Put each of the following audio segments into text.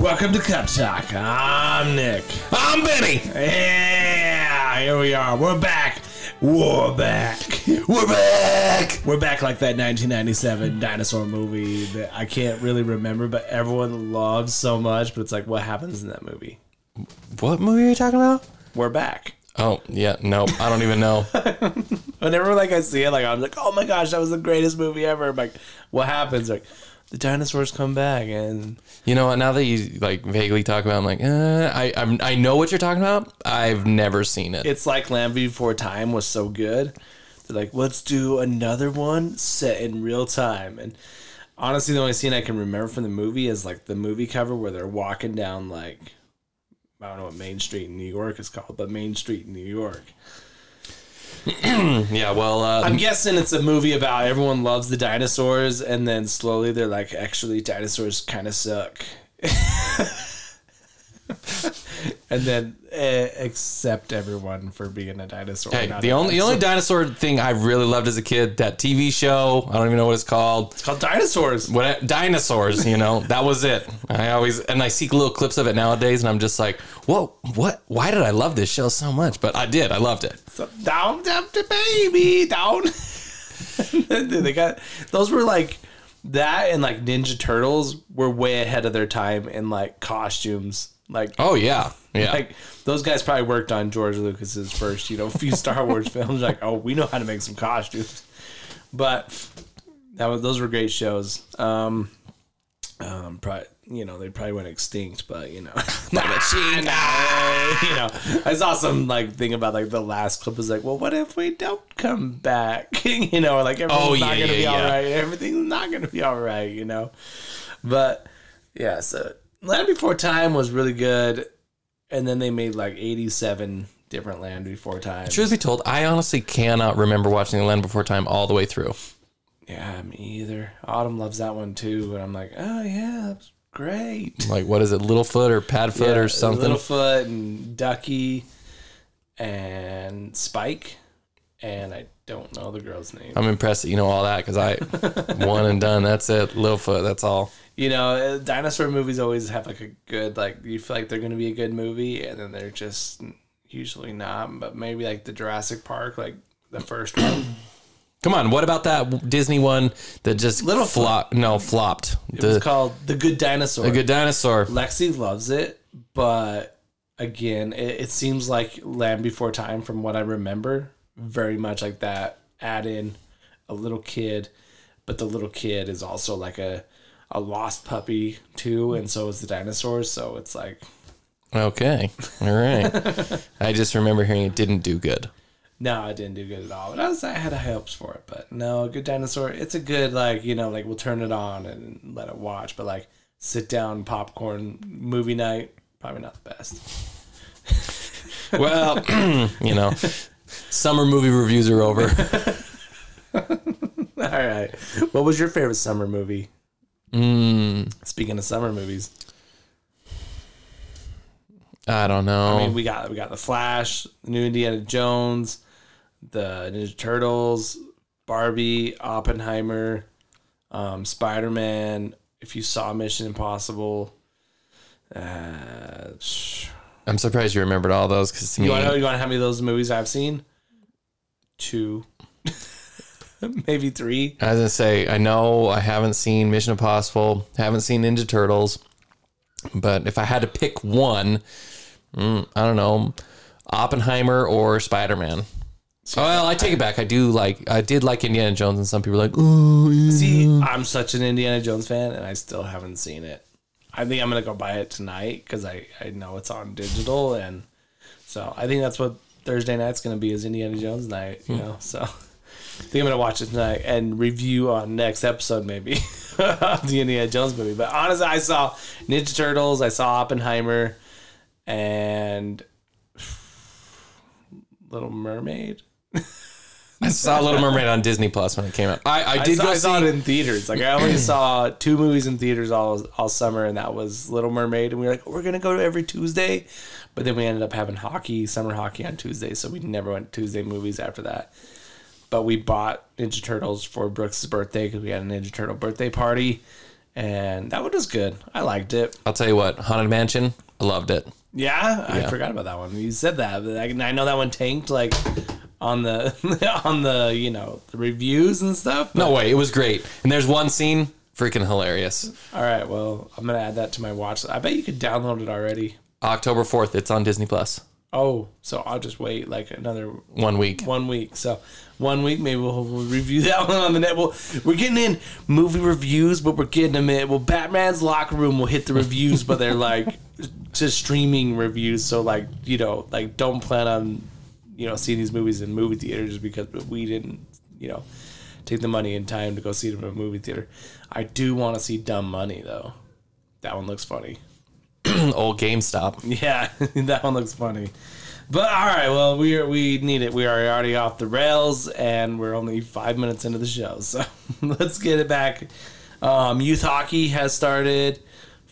Welcome to Cup Talk. I'm Nick. I'm Benny. Yeah, here we are. We're back. We're back. We're back. We're back like that 1997 dinosaur movie that I can't really remember, but everyone loves so much. But it's like, what happens in that movie? What movie are you talking about? We're back. Oh yeah, no, I don't even know. Whenever like I see it, like I'm like, oh my gosh, that was the greatest movie ever. I'm like, what happens? Like, the dinosaurs come back, and you know what? Now that you like vaguely talk about, it, I'm like, uh, I I'm, I know what you're talking about. I've never seen it. it's like Land Before Time was so good. They're like, let's do another one set in real time. And honestly, the only scene I can remember from the movie is like the movie cover where they're walking down like I don't know what Main Street in New York is called, but Main Street in New York. yeah, well, uh, I'm guessing it's a movie about everyone loves the dinosaurs, and then slowly they're like, actually, dinosaurs kind of suck. and then uh, accept everyone for being a dinosaur. hey, not the a only the dinosaur. only dinosaur thing I really loved as a kid, that TV show. I don't even know what it's called. It's called dinosaurs. What dinosaurs? You know, that was it. I always and I see little clips of it nowadays, and I'm just like, whoa, what? Why did I love this show so much? But I did. I loved it. So down, down the baby, down. they got those were like that and like Ninja Turtles were way ahead of their time in like costumes. Like Oh yeah, yeah. like those guys probably worked on George Lucas's first, you know, few Star Wars films. Like, oh, we know how to make some costumes. But that was those were great shows. Um, um, probably you know they probably went extinct, but you know, not machine. you know, I saw some like thing about like the last clip was like, well, what if we don't come back? you know, like everything's Oh, not yeah, gonna yeah, be yeah. all right. Everything's not gonna be all right. You know, but yeah, so Land Before Time was really good, and then they made like eighty-seven different Land Before Time. Truth be told, I honestly cannot remember watching The Land Before Time all the way through. Yeah, me either. Autumn loves that one too, and I'm like, oh yeah, that's great. Like, what is it, Littlefoot or Padfoot Yeah, or something? Littlefoot and Ducky and Spike, and I don't know the girl's name. I'm impressed that you know all that because I one and done. That's it. Littlefoot. That's all. You know, uh, dinosaur movies always have like a good like you feel like they're gonna be a good movie, and then they're just usually not. But maybe like the Jurassic Park, like the first one. Come on. What about that Disney one that just Littlefoot. flop? No, flopped. It was called The Good Dinosaur. the Good Dinosaur. Lexi loves it, but again, it, it seems like Land Before Time, from what I remember, very much like that. Add in a little kid, but the little kid is also like a a lost puppy too, and so is the dinosaurs. So it's like Okay. All right. I just remember hearing it didn't do good. no, I didn't do good at all. But I was I had high hopes for it, but no, Good Dinosaur. It's a good like you know like we'll turn it on and let it watch, but like sit down popcorn movie night probably not the best. Well, you know, summer movie reviews are over. All right. What was your favorite summer movie? Mm, Speaking of summer movies, I don't know. I mean, we got we got the Flash, new Indiana Jones, the Ninja Turtles, Barbie, Oppenheimer, um, Spider Man. If you saw Mission Impossible, uh, I'm surprised you remembered all those because you want to know you want to how many of those movies I've seen? Two, maybe three. I was gonna say, I know I haven't seen Mission Impossible, haven't seen Ninja Turtles, but if I had to pick one, mm, I don't know, Oppenheimer or Spider Man. Well, I take it back. I do like, I did like Indiana Jones, and some people are like, oh, yeah." See, I'm such an Indiana Jones fan, and I still haven't seen it. I think I'm gonna go buy it tonight because I I know it's on digital, and so I think that's what Thursday night's gonna be is Indiana Jones night. You hmm. know, so I think I'm gonna watch it tonight and review on next episode maybe of the Indiana Jones movie. But honestly, I saw Ninja Turtles, I saw Oppenheimer, and Little Mermaid. I saw Little Mermaid on Disney Plus when it came out. I, I did I saw, go I saw see. it in theaters. Like I only saw two movies in theaters all all summer, and that was Little Mermaid. And we were like, we're gonna go to every Tuesday, but then we ended up having hockey, summer hockey on Tuesday, so we never went Tuesday movies after that. But we bought Ninja Turtles for Brooks' birthday because we had a Ninja Turtle birthday party, and that one was good. I liked it. I'll tell you what, Haunted Mansion, I loved it. Yeah, I forgot about that one. You said that, but I, I know that one tanked like on the on the you know the reviews and stuff. No way, it was great. And there's one scene, freaking hilarious. All right, well, I'm gonna add that to my watch. I bet you could download it already. October 4th, it's on Disney Plus. Oh, so I'll just wait like another One week. one week. So one week, maybe we'll, we'll review that one on the net. We'll, we're getting in movie reviews, but we're getting them in. Well, Batman's locker room will hit the reviews, but they're like just streaming reviews. So like you know, like don't plan on you know seeing these movies in movie theaters because we didn't you know take the money and time to go see them in a movie theater. I do want to see Dumb Money though. That one looks funny. Old GameStop. Yeah, that one looks funny. But all right, well, we are, we need it. We are already off the rails, and we're only five minutes into the show, so let's get it back. Um, youth hockey has started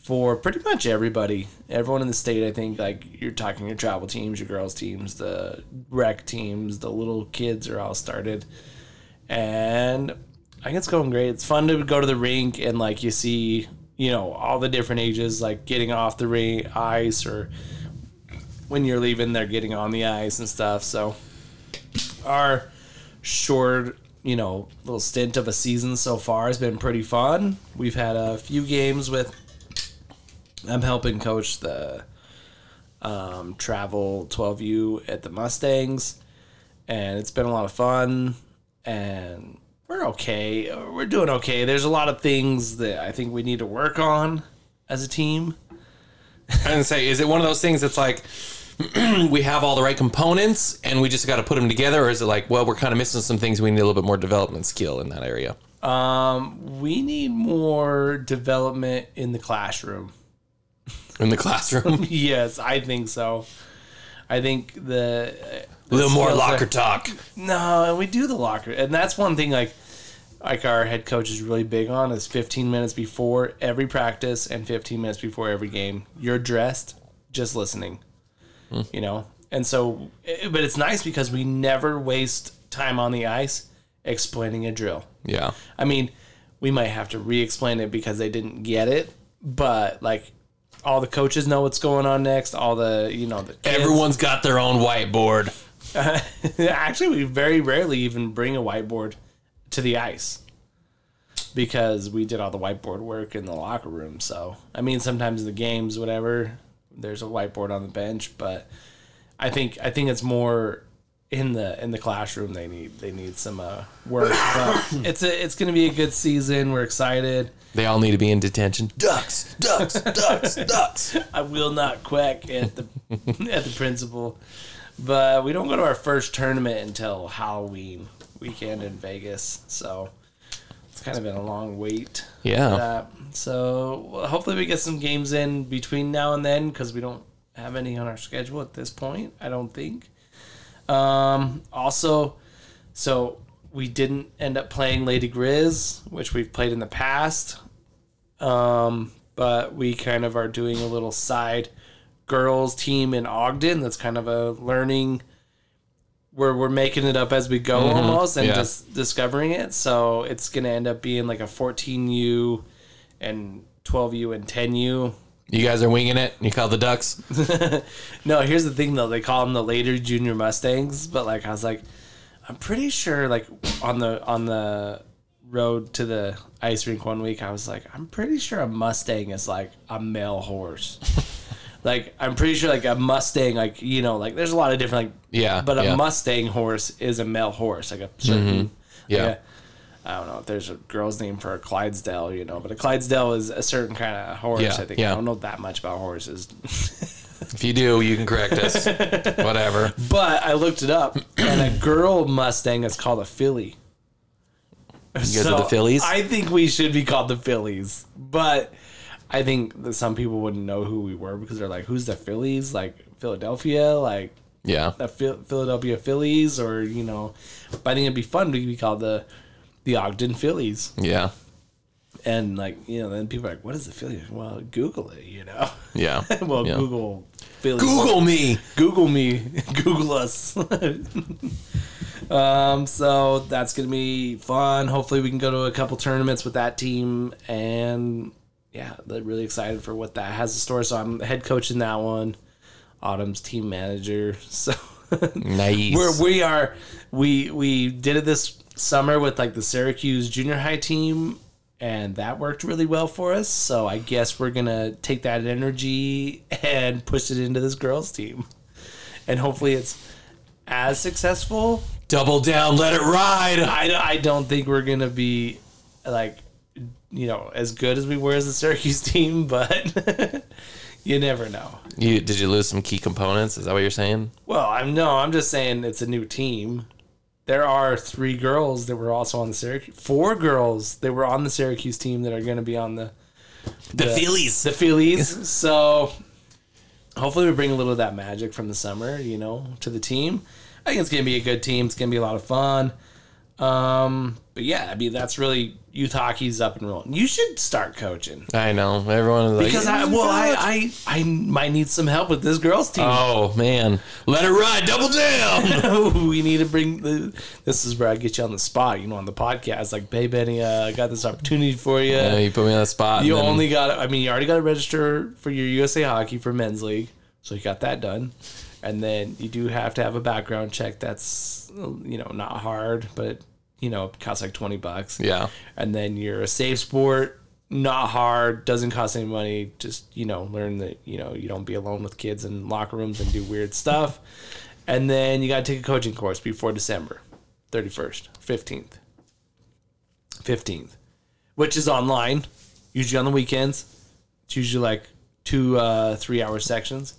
for pretty much everybody. Everyone in the state, I think, like you're talking your travel teams, your girls teams, the rec teams, the little kids are all started, and I think it's going great. It's fun to go to the rink and like you see, you know, all the different ages like getting off the ring ice or when you're leaving, they're getting on the ice and stuff. So our short, you know, little stint of a season so far has been pretty fun. We've had a few games with. I'm helping coach the um, travel 12U at the Mustangs, and it's been a lot of fun. And we're okay. We're doing okay. There's a lot of things that I think we need to work on as a team. And say, is it one of those things that's like we have all the right components and we just got to put them together, or is it like, well, we're kind of missing some things, we need a little bit more development skill in that area? Um, we need more development in the classroom. In the classroom, yes, I think so. I think the a little more skills are- locker talk. No, and we do the locker, and that's one thing like like our head coach is really big on is 15 minutes before every practice and 15 minutes before every game. You're dressed, just listening. You know, and so, eh, but it's nice because we never waste time on the ice explaining a drill. Yeah. I mean, we might have to re-explain it because they didn't get it, but like all the coaches know what's going on next. All the you know the kids. Everyone's got their own whiteboard. Actually, we very rarely even bring a whiteboard to the ice because we did all the whiteboard work in the locker room. So, I mean, sometimes in the games, whatever, there's a whiteboard on the bench, but I think I think it's more in the in the classroom. They need they need some uh, work. But it's a it's going to be a good season. We're excited. They all need to be in detention. Ducks, ducks, ducks, ducks. I will not quack at the at the principal. But we don't go to our first tournament until Halloween weekend in Vegas, so it's kind of been a long wait. Yeah. So hopefully we get some games in between now and then because we don't have any on our schedule at this point. I don't think. Um, also, so we didn't end up playing Lady Grizz, which we've played in the past. Um, but we kind of are doing a little side girls team in Ogden. That's kind of a learning where we're making it up as we go almost and yeah. just discovering it. So it's gonna end up being like a 14U and 12U and 10U. You guys are winging it. You call the ducks. No, here's the thing though. They call them the later junior Mustangs, but like I was like, I'm pretty sure like on the on the road to the ice rink one week, I was like, I'm pretty sure a Mustang is like a male horse. like I'm pretty sure like a Mustang, like you know, like there's a lot of different like Yeah, but a yeah. Mustang horse is a male horse, like a certain mm-hmm. Yeah. like a- I don't know if there's a girl's name for a Clydesdale, you know, but a Clydesdale is a certain kind of horse. Yeah, I think yeah. I don't know that much about horses. If you do, you can correct us. Whatever. But I looked it up, and a girl Mustang is called a filly. You guys are the Phillies? I think we should be called the Phillies, but I think that some people wouldn't know who we were because they're like, "Who's the Phillies?" Like Philadelphia, like Yeah. the Phil- Philadelphia Phillies, or you know. But I think it'd be fun to be called the the Ogden Phillies, Yeah. and like you know, then people are like, "What is the Phillies?" Well, Google it, you know. Yeah. well, Yeah. Google Phillies. Google me. Google me, Google us. Um, so that's gonna be fun. Hopefully, we can go to a couple tournaments with that team, and yeah, they're really excited for what that has in store. So I'm head coach in that one. Autumn's team manager. So Nice. we're we are we we did it this summer with like the Syracuse junior high team and that worked really well for us. So I guess we're gonna take that energy and push it into this girls team, and hopefully it's as successful. Double down, let it ride. I, I don't think we're gonna be like you know as good as we were as the Syracuse team, but you never know. You did you lose some key components? Is that what you're saying? Well, I'm no, I'm just saying it's a new team. There are three girls that were also on the Syracuse, four girls that were on the Syracuse team that are going to be on the The Phillies. the Phillies. so hopefully we bring a little of that magic from the summer, you know, to the team. I think it's going to be a good team. It's going to be a lot of fun. Um, but yeah, I mean that's really youth hockey's up and rolling. You should start coaching I know. Everyone is like because I well I, I I might need some help with this girls team. Oh man. Let it ride, double down. we need to bring the. This is where I get you on the spot, you know, on the podcast. Like, hey, Benny, uh, I got this opportunity for you. Yeah, you put me on the spot. you only got. I mean, you already got to register for your USA Hockey for men's league, so you got that done. And then you do have to have a background check. That's you know not hard, but you know costs like twenty bucks. Yeah. And then you're a safe sport, not hard, doesn't cost any money. Just you know, learn that you know you don't be alone with kids in locker rooms and do weird stuff. And then you got to take a coaching course before December thirty first, fifteenth, fifteenth, which is online, usually on the weekends. It's usually like two, uh, three hour sections.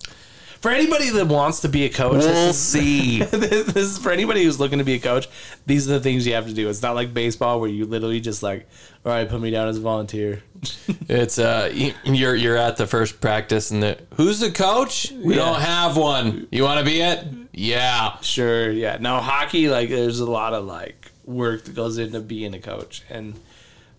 For anybody that wants to be a coach, We'll this is see. this is for anybody who's looking to be a coach. These are the things you have to do. It's not like baseball where you literally just like, all right, put me down as a volunteer. It's uh, you're you're at the first practice, and the who's the coach? We Yeah. don't have one. You want to be it? Yeah. Sure, yeah. Now hockey, like, there's a lot of like work that goes into being a coach, and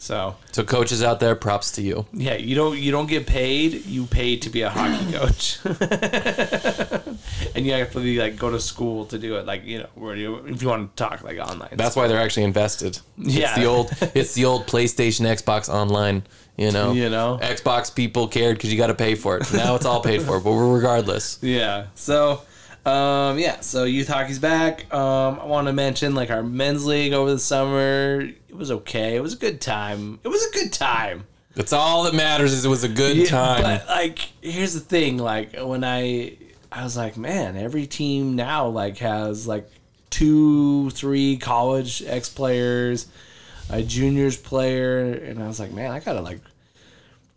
so So coaches out there, props to you. yeah, you don't you don't get paid. You pay to be a hockey coach, and you have to be like go to school to do it. Like you know, where you if you want to talk like online. That's why they're actually invested. Yeah. It's the old it's the old PlayStation Xbox online, you know. You know? Xbox people cared cuz you got to pay for it. Now it's all paid for, but we're regardless. Yeah. So, um, yeah. So youth hockey's back. Um, I want to mention like our men's league over the summer. It was okay. It was a good time. It was a good time. That's all that matters is it was a good Yeah, time. But like, here's the thing. Like when I, I was like, man, every team now like has like two, three college ex players, a juniors player, and I was like, man, I gotta like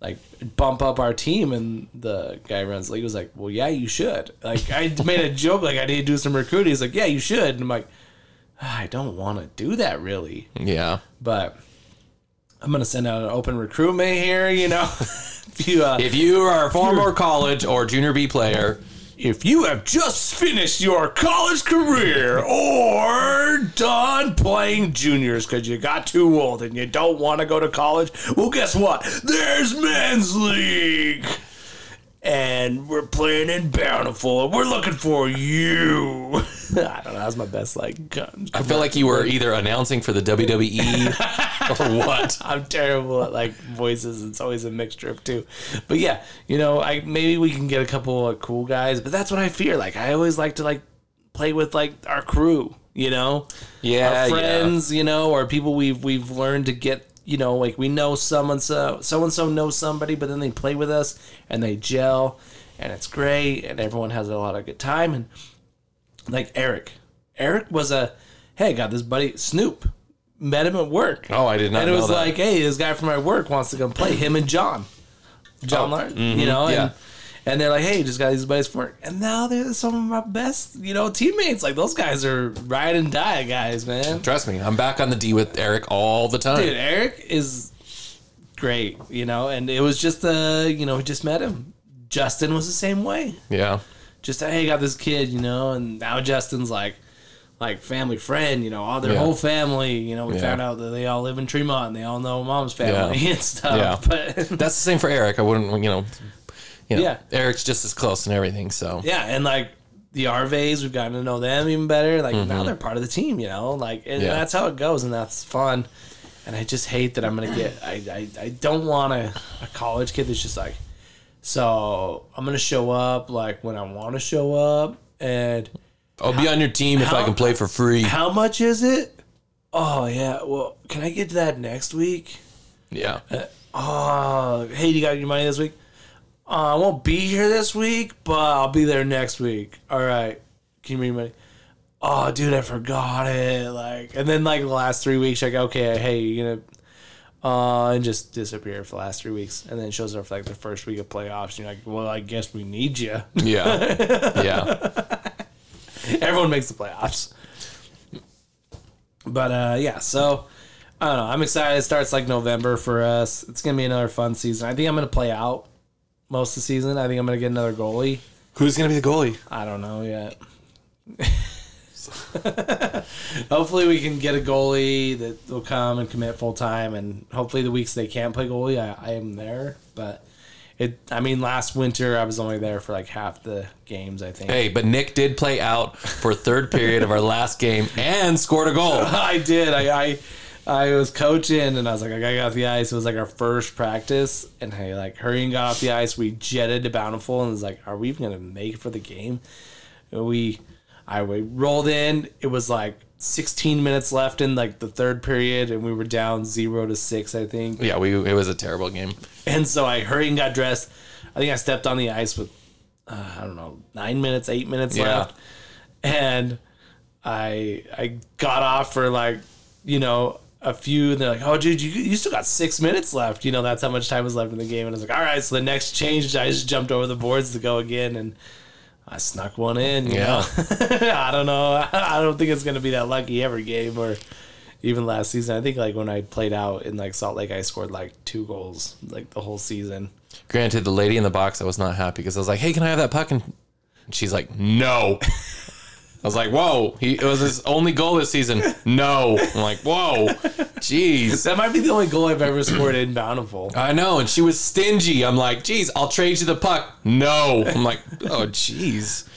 like bump up our team and the guy runs the league was like well yeah you should. Like i made a joke like i need to do some recruiting. He's like yeah you should. And i'm like "Ah, i don't want to do that really. Yeah. but i'm gonna send out an open recruitment here you know? If you uh, If you are a former college or junior B player, if you have just finished your college career or done playing juniors because you got too old and you don't want to go to college, well, guess what? There's men's league. And we're playing in Bountiful, and we're looking for you. I don't know. That's my best like. gun- I feel like you were either announcing for the WWE or what. I'm terrible at like voices. It's always a mixture of two. But yeah, you know, I maybe we can get a couple of cool guys. But that's what I fear. Like I always like to like play with like our crew. You know, Yeah, our friends. You know, or people we've we've learned to get. You know, like we know someone so so and so knows somebody, but then they play with us and they gel, and it's great, and everyone has a lot of good time. And like Eric, Eric was a hey, I got this buddy Snoop. Met him at work. Oh, I did not And it was that. like, hey, this guy from my work wants to come play. Him and John, John Oh, Larson, mm-hmm. you know, yeah. And they're like, hey, just got these buddies from work, and now they're some of my best, you know, teammates. Like those guys are ride and die guys, man. Trust me, I'm back on the D with Eric all the time. Dude, Eric is great, you know, and it was just uh, you know, we just met him. Justin was the same way. Yeah. Just hey, got this kid, you know, and now Justin's like like family friend, you know, all their Yeah. whole family, you know, we Yeah. found out that they all live in Tremont and they all know mom's family Yeah. and stuff. Yeah. But That's the same for Eric. I wouldn't, you know, you know Yeah. Eric's just as close and everything. So yeah, and like the Arves, we've gotten to know them even better. Like now mm-hmm. they're part of the team, you know. Like and Yeah. that's how it goes, and that's fun. And I just hate that I'm gonna get. I I, I don't want a, a college kid that's just like. So I'm gonna show up like when I want to show up, and I'll be on your team if I can play for free. how much is it? Oh yeah. Well, can I get to that next week? Yeah. Uh, oh, hey, you got your money this week? Uh, I won't be here this week, but I'll be there next week. All right. Can you bring money? Oh, dude, I forgot it. Like, and then like the last three weeks, like, okay, hey, you gonna, uh, and just disappear for the last three weeks, and then shows up for like the first week of playoffs. And you're like, well, I guess we need you. Yeah. Yeah. Everyone makes the playoffs. But uh, yeah, so I don't know. I'm excited. It starts like November for us. It's gonna be another fun season. I think I'm gonna play out most of the season. I think I'm gonna get another goalie. Who's gonna be the goalie? I don't know yet. hopefully we can get a goalie that will come and commit full time, and hopefully the weeks they can't play goalie, I, I am there. But it, I mean, last winter I was only there for like half the games. I think. Hey, but Nick did play out for third period of our last game and scored a goal. I did. I, I I was coaching and I was like, I gotta get off the ice. It was like our first practice, and I like hurrying got off the ice. We jetted to Bountiful and was like, Are we even gonna make it for the game? And we, I we rolled in. It was like 16 minutes left in like the third period, and we were down zero to six, I think. Yeah, we it was a terrible game. And so I hurried and got dressed. I think I stepped on the ice with, uh, I don't know, nine minutes, eight minutes Yeah. left. And I I got off for like, you know, a few. And they're like, oh, dude, you, you still got six minutes left. You know, that's how much time was left in the game. And I was like, all right. So the next change, I just jumped over the boards to go again. And I snuck one in. You Yeah. know? I don't know. I don't think it's going to be that lucky every game or even last season. I think like when I played out in like Salt Lake, I scored like two goals like the whole season. Granted, the lady in the box, I was not happy because I was like, "Hey, can I have that puck?" And she's like, "No." I was like, "Whoa!" He, it was his only goal this season. No, I'm like, "Whoa, jeez." That might be the only goal I've ever scored in Bountiful. I know, and she was stingy. I'm like, jeez, I'll trade you the puck." No, I'm like, "Oh, jeez."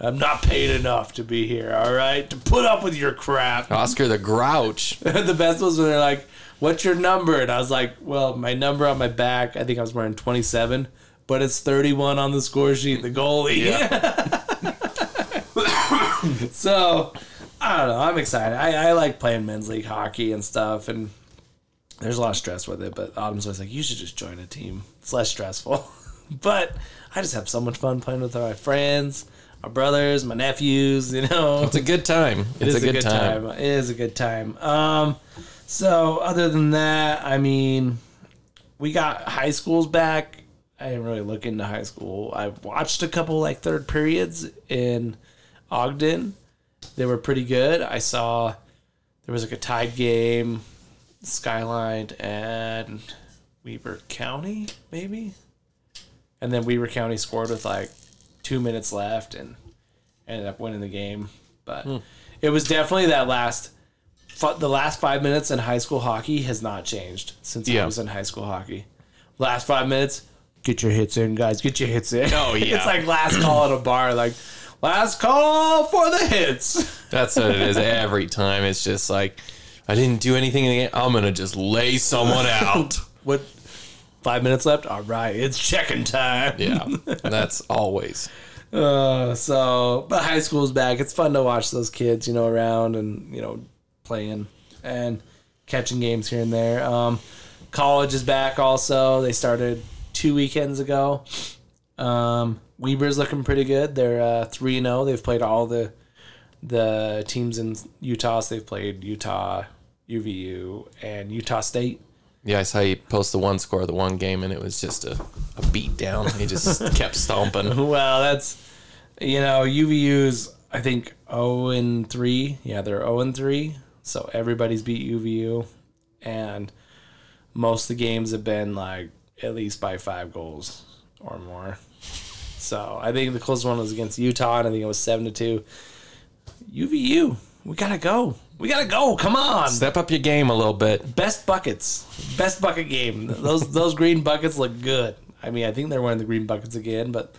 I'm not paid enough to be here. All right, to put up with your crap. Oscar the Grouch. the best was when they're like, "What's your number?" And I was like, "Well, my number on my back. I think I was wearing 27, but it's 31 on the score sheet. The goalie." so I don't know. I'm excited. I, I like playing men's league hockey and stuff, and there's a lot of stress with it. But Autumn's always like, "You should just join a team. It's less stressful." but I just have so much fun playing with my friends, my brothers, my nephews. You know, It's a good time. it It's is a good, time. It is a good time. Um, so other than that, I mean, we got high schools back. I didn't really look into high school. I watched a couple like third periods in Ogden. They were pretty good. I saw there was like a tied game, Skyline and Weber County, maybe. And then Weber County scored with like two minutes left and ended up winning the game. But Hmm. it was definitely that last, the last five minutes in high school hockey has not changed since I was in high school hockey. Last five minutes, get your hits in, guys. Get your hits in. Oh, yeah. it's like last call at a bar. Like last call for the hits. That's what it is every time. It's just like, I didn't do anything in. I'm gonna just lay someone out. What? Five minutes left. All right, it's checking time. Yeah, that's always. Uh, so, but high school's back. It's fun to watch those kids, you know, around and you know, playing and catching games here and there. Um, college is back. Also, they started two weekends ago. Um, Weber's looking pretty good. They're uh, three and zero. They've played all the the teams in Utah. So they've played Utah, UVU, and Utah State. Yeah, I saw you post the one score of the one game, and it was just a, a beat down. He just kept stomping. Well, that's you know UVU's I think zero and three. Yeah, they're zero and three. So everybody's beat UVU, and most of the games have been like at least by five goals or more. So I think the closest one was against Utah, and I think it was seven to two. UVU, we gotta go. We gotta go. Come on. Step up your game a little bit. Best buckets. Best bucket game. Those those green buckets look good. I mean, I think they're wearing the green buckets again, but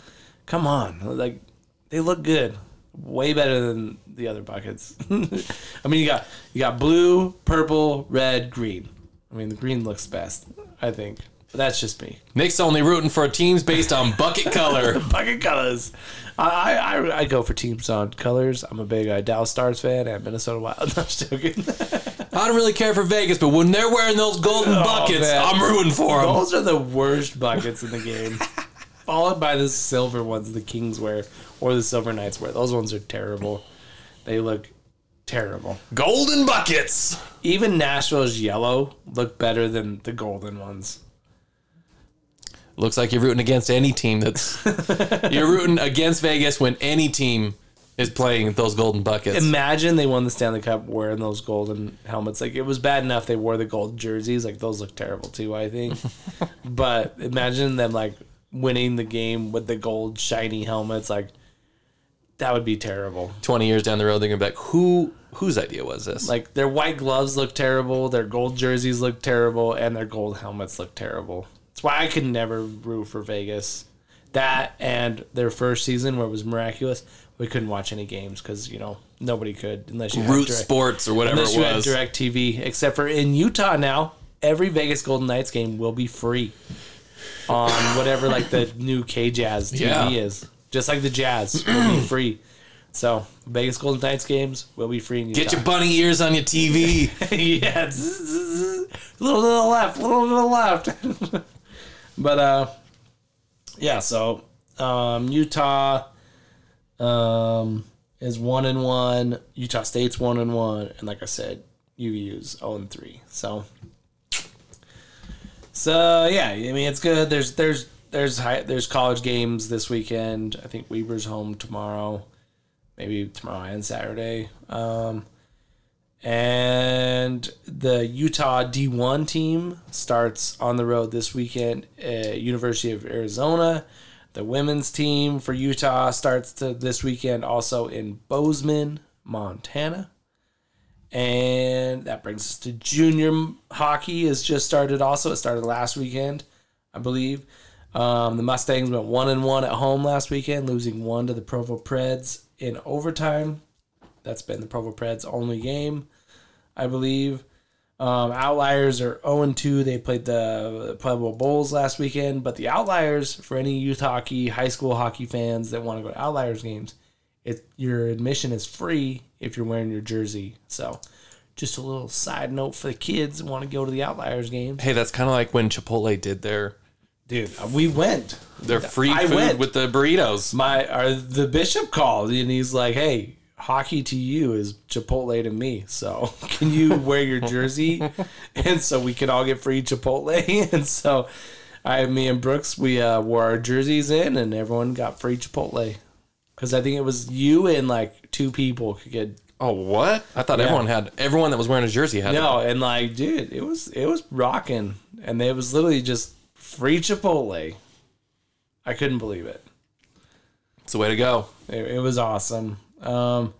come on. Like they look good. way better than the other buckets. I mean, you got you got blue, purple, red, green. I mean, the green looks best, I think. But that's just me. Nick's only rooting for teams based on bucket color. Bucket colors. I, I I go for teams on colors. I'm a big uh, Dallas Stars fan and Minnesota Wild. No, I'm joking. I don't really care for Vegas, but when they're wearing those golden buckets, man. I'm rooting for them. Those are the worst buckets in the game. Followed by the silver ones the Kings wear or the Silver Knights wear. Those ones are terrible. They look terrible. Golden buckets. Even Nashville's yellow look better than the golden ones. Looks like you're rooting against any team that's. you're rooting against Vegas when any team is playing those golden buckets. Imagine they won the Stanley Cup wearing those golden helmets. Like it was bad enough they wore the gold jerseys. Like those look terrible too, I think. but imagine them like winning the game with the gold shiny helmets. Like that would be terrible. 20 years down the road, they're going to be like, who, whose idea was this? Like their white gloves look terrible, their gold jerseys look terrible, and their gold helmets look terrible. Why I could never root for Vegas. That and their first season where it was miraculous, we couldn't watch any games because you know nobody could unless you had Root direct- Sports or whatever unless it you had was. direct TV. Except for in Utah now, every Vegas Golden Knights game will be free on whatever like the new K Jazz TV Yeah. is. Just like the Jazz will be free. So Vegas Golden Knights games will be free in Utah. Get your bunny ears on your TV. yeah, little to the left, little to the left. but uh, yeah. So um, Utah um is one and one. Utah State's one and one, and like I said, UVU's zero and three. So, so yeah, I mean it's good. There's there's there's high, there's college games this weekend. I think Weber's home tomorrow, maybe tomorrow and Saturday. Um, and the Utah D1 team starts on the road this weekend at University of Arizona. The women's team for Utah starts to this weekend also in Bozeman, Montana. And that brings us to junior hockey has just started also. It started last weekend, I believe. Um, the Mustangs went one and one at home last weekend, losing one to the Provo Preds in overtime. That's been the Provo Preds' only game, I believe. Um, Outliers are 0 2. They played the Pueblo Bulls last weekend. But the Outliers, for any youth hockey, high school hockey fans that want to go to Outliers games, it, your admission is free if you're wearing your jersey. So, just a little side note for the kids that want to go to the Outliers games. hey, that's kind of like when Chipotle did their Dude, we went. their free I food went. with the burritos. my our, the bishop called and he's like, "Hey, hockey to you is Chipotle to me. So can you wear your jersey, and so we can all get free Chipotle?" And so, I, me and Brooks, we uh, wore our jerseys in, and everyone got free Chipotle. Because I think it was you and like two people could get Oh, what? I thought everyone had everyone that was wearing a jersey had. no, and like, dude, it was it was rocking, and it was literally just free Chipotle. I couldn't believe it. It's the way to go. It, it was awesome. Um,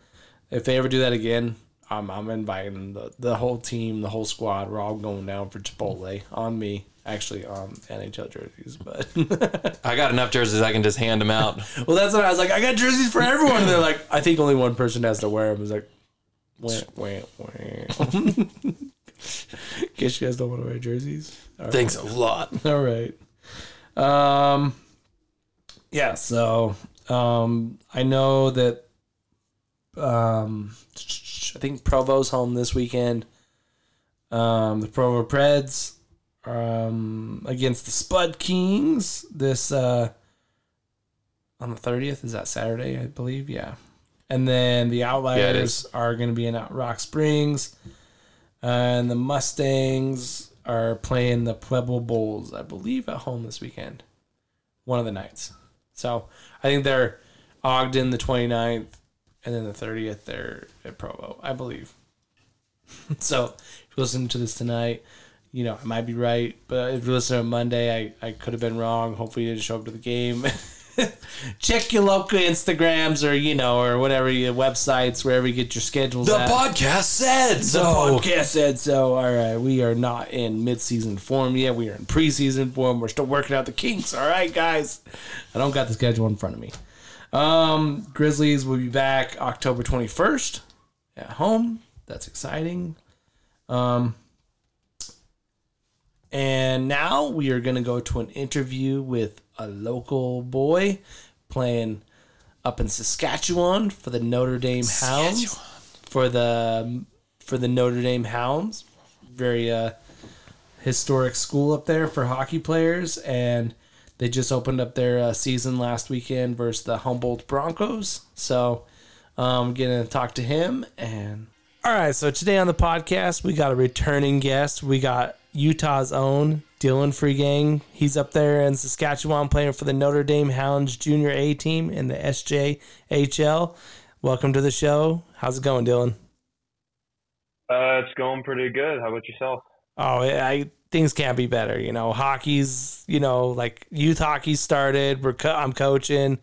if they ever do that again, I'm, I'm inviting the, the whole team, the whole squad. We're all going down for Chipotle on me. Actually, on NHL jerseys, but I got enough jerseys I can just hand them out. well, that's what I was like. I got jerseys for everyone, and they're like, I think only one person has to wear them. It's like, wah, wah, wah. Guess you guys don't want to wear jerseys. All right. Thanks a lot. All right. Um. Yeah. So, um, I know that. Um, I think Provo's home this weekend. Um, the Provo Preds, um, against the Spud Kings this uh on the thirtieth. Is that Saturday? I believe. Yeah. And then the Outliers are going to be in Rock Springs, and the Mustangs are playing the Pueblo Bulls, I believe, at home this weekend. One of the nights. So I think they're Ogden the 29th, and then the 30th they're at Provo, I believe. so if you listen to this tonight, you know, I might be right, but if you listen on Monday, I, I could have been wrong. Hopefully you didn't show up to the game. Check your local Instagrams or, you know, or whatever your websites, wherever you get your schedules The at. podcast said so. The podcast said so. All right, we are not in mid-season form yet. We are in preseason form. We're still working out the kinks. All right, guys. I don't got the schedule in front of me. Um, Grizzlies will be back October 21st at home. That's exciting. Um, and now we are going to go to an interview with a local boy playing up in Saskatchewan for the Notre Dame Hounds. For the for the Notre Dame Hounds, very uh, historic school up there for hockey players, and they just opened up their uh, season last weekend versus the Humboldt Broncos. So I'm gonna talk to him and. All right, so today on the podcast we got a returning guest. We got Utah's own Dylan Freigang. He's up there in Saskatchewan playing for the Notre Dame Hounds Junior A team in the SJHL. Welcome to the show. How's it going, Dylan? Uh, it's going pretty good. How about yourself? Oh, I things can't be better. You know, hockey's you know like youth hockey started. We're co- I'm coaching.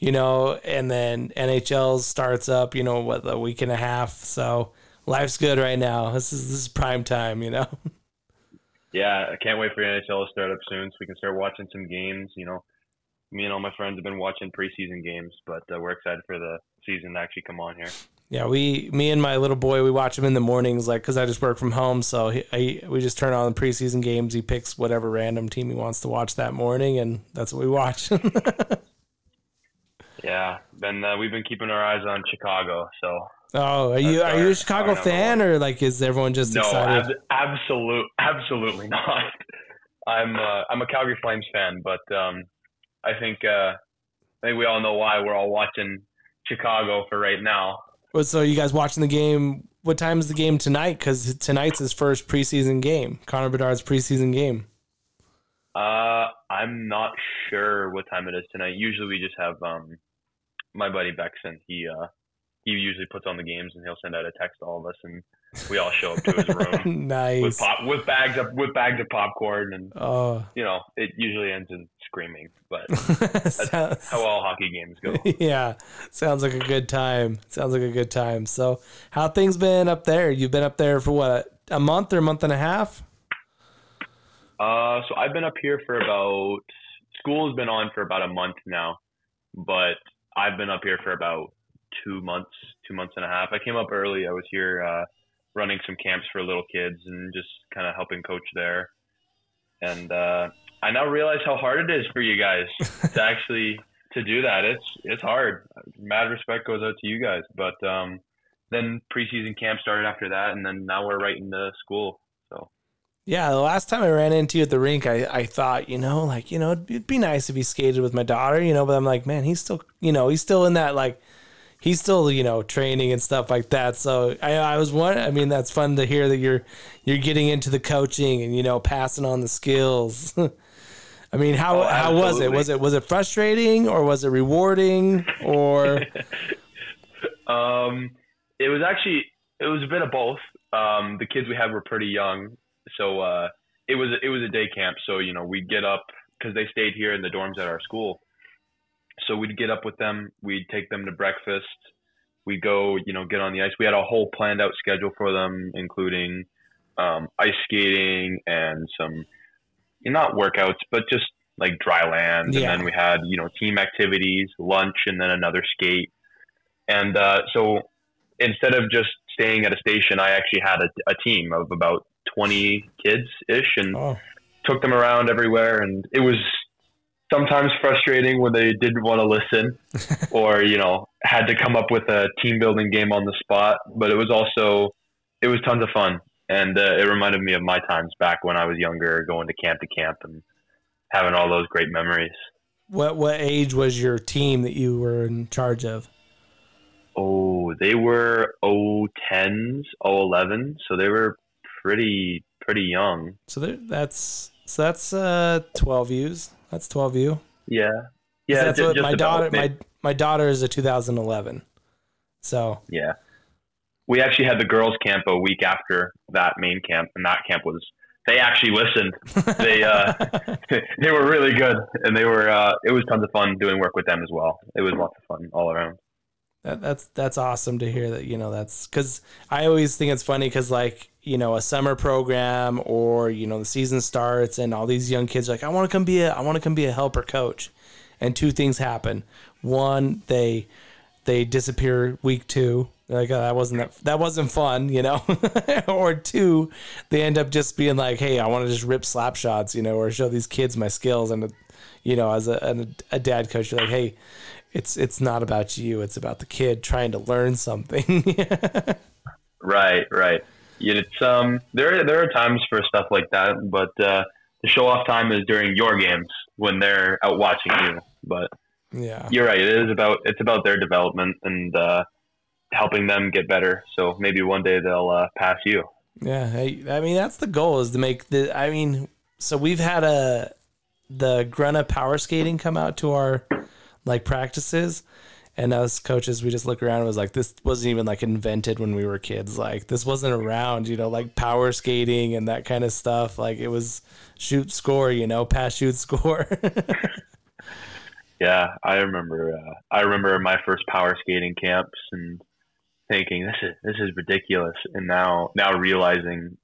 You know, and then NHL starts up. You know, what a week and a half. So life's good right now. This is this is prime time. You know. Yeah, I can't wait for NHL to start up soon so we can start watching some games. You know, me and all my friends have been watching preseason games, but uh, we're excited for the season to actually come on here. Yeah, we, me and my little boy, we watch him in the mornings, like because I just work from home, so he, I, we just turn on the preseason games. He picks whatever random team he wants to watch that morning, and that's what we watch. yeah, then uh, we've been keeping our eyes on Chicago. So. Oh, are you are you a Chicago fan or like is everyone just no, excited? Ab- absolute, absolutely not. I'm uh, I'm a Calgary Flames fan, but um, I think uh, I think we all know why we're all watching Chicago for right now. So you guys watching the game? What time is the game tonight? Because tonight's his first preseason game. Connor Bedard's preseason game. Uh, I'm not sure what time it is tonight. Usually we just have um, my buddy Bexon. He uh, he usually puts on the games and he'll send out a text to all of us and we all show up to his room nice. with pop with bags of with bags of popcorn and oh. you know it usually ends in screaming but that's sounds, how all hockey games go. Yeah. Sounds like a good time. Sounds like a good time. So how things been up there? You've been up there for what a month or a month and a half? Uh so i've been up here for about school's been on for about a month now but i've been up here for about two months, two months and a half. I came up early. I was here uh, running some camps for little kids and just kind of helping coach there. And uh, I now realize how hard it is for you guys to actually to do that. It's it's hard. Mad respect goes out to you guys. But um, then preseason camp started after that, and then now we're right into school. So. Yeah, the last time I ran into you at the rink, I, I thought, you know, like, you know, it'd be, it'd be nice if he skated with my daughter, you know, but I'm like, man, he's still, you know, he's still in that, like, he's still you know training and stuff like that. So I, I was one. I mean, that's fun to hear that you're you're getting into the coaching and you know passing on the skills. I mean, how oh, how was it? Was it was it frustrating or was it rewarding or? um, it was actually it was a bit of both. Um, the kids we had were pretty young, so uh, it was it was a day camp. So you know we'd get up because they stayed here in the dorms at our school so we'd get up with them, we'd take them to breakfast, we'd go, you know, get on the ice. We had a whole planned out schedule for them, including um, ice skating and some, not workouts, but just like dry land. Yeah. And then we had, you know, team activities, lunch, and then another skate. And uh, so instead of just staying at a station, I actually had a, a team of about 20 kids ish and oh. took them around everywhere. And it was sometimes frustrating when they didn't want to listen or you know had to come up with a team building game on the spot but it was also it was tons of fun. And uh, it reminded me of my times back when i was younger going to camp to camp and having all those great memories. What what age was your team that you were in charge of? Oh they were 010s 011 so they were pretty pretty young. So that's so that's uh 12 U's that's 12U. Yeah. Yeah. That's just, what my daughter, my, my daughter is a 2011. So, yeah. We actually had the girls' camp a week after that main camp, and that camp was they actually listened. they uh, they were really good, and they were uh, it was tons of fun doing work with them as well. It was lots of fun all around. That, that's that's awesome to hear that you know that's because I always think it's funny because like you know a summer program or you know the season starts and all these young kids are like I want to come be a I want to come be a helper coach and two things happen. One, they they disappear week two. Like oh, that wasn't that, that wasn't fun, you know. or two, they end up just being like, "Hey, I want to just rip slap shots," you know, or show these kids my skills. And you know, as a, a dad coach, you're like, "Hey, it's it's not about you; it's about the kid trying to learn something." right, right. Yeah, it's um there there are times for stuff like that, but uh, the show off time is during your games when they're out watching you. But yeah, you're right. It is about it's about their development and uh, helping them get better. So maybe one day they'll uh, pass you. Yeah, I, I mean that's the goal is to make the. I mean, so we've had a the Grunna power skating come out to our like practices, and us coaches, we just look around and was like, this wasn't even like invented when we were kids. Like this wasn't around, you know, like power skating and that kind of stuff. Like it was shoot score, you know, pass shoot score. yeah, I remember. Uh, I remember my first power skating camps and thinking this is this is ridiculous, and now now realizing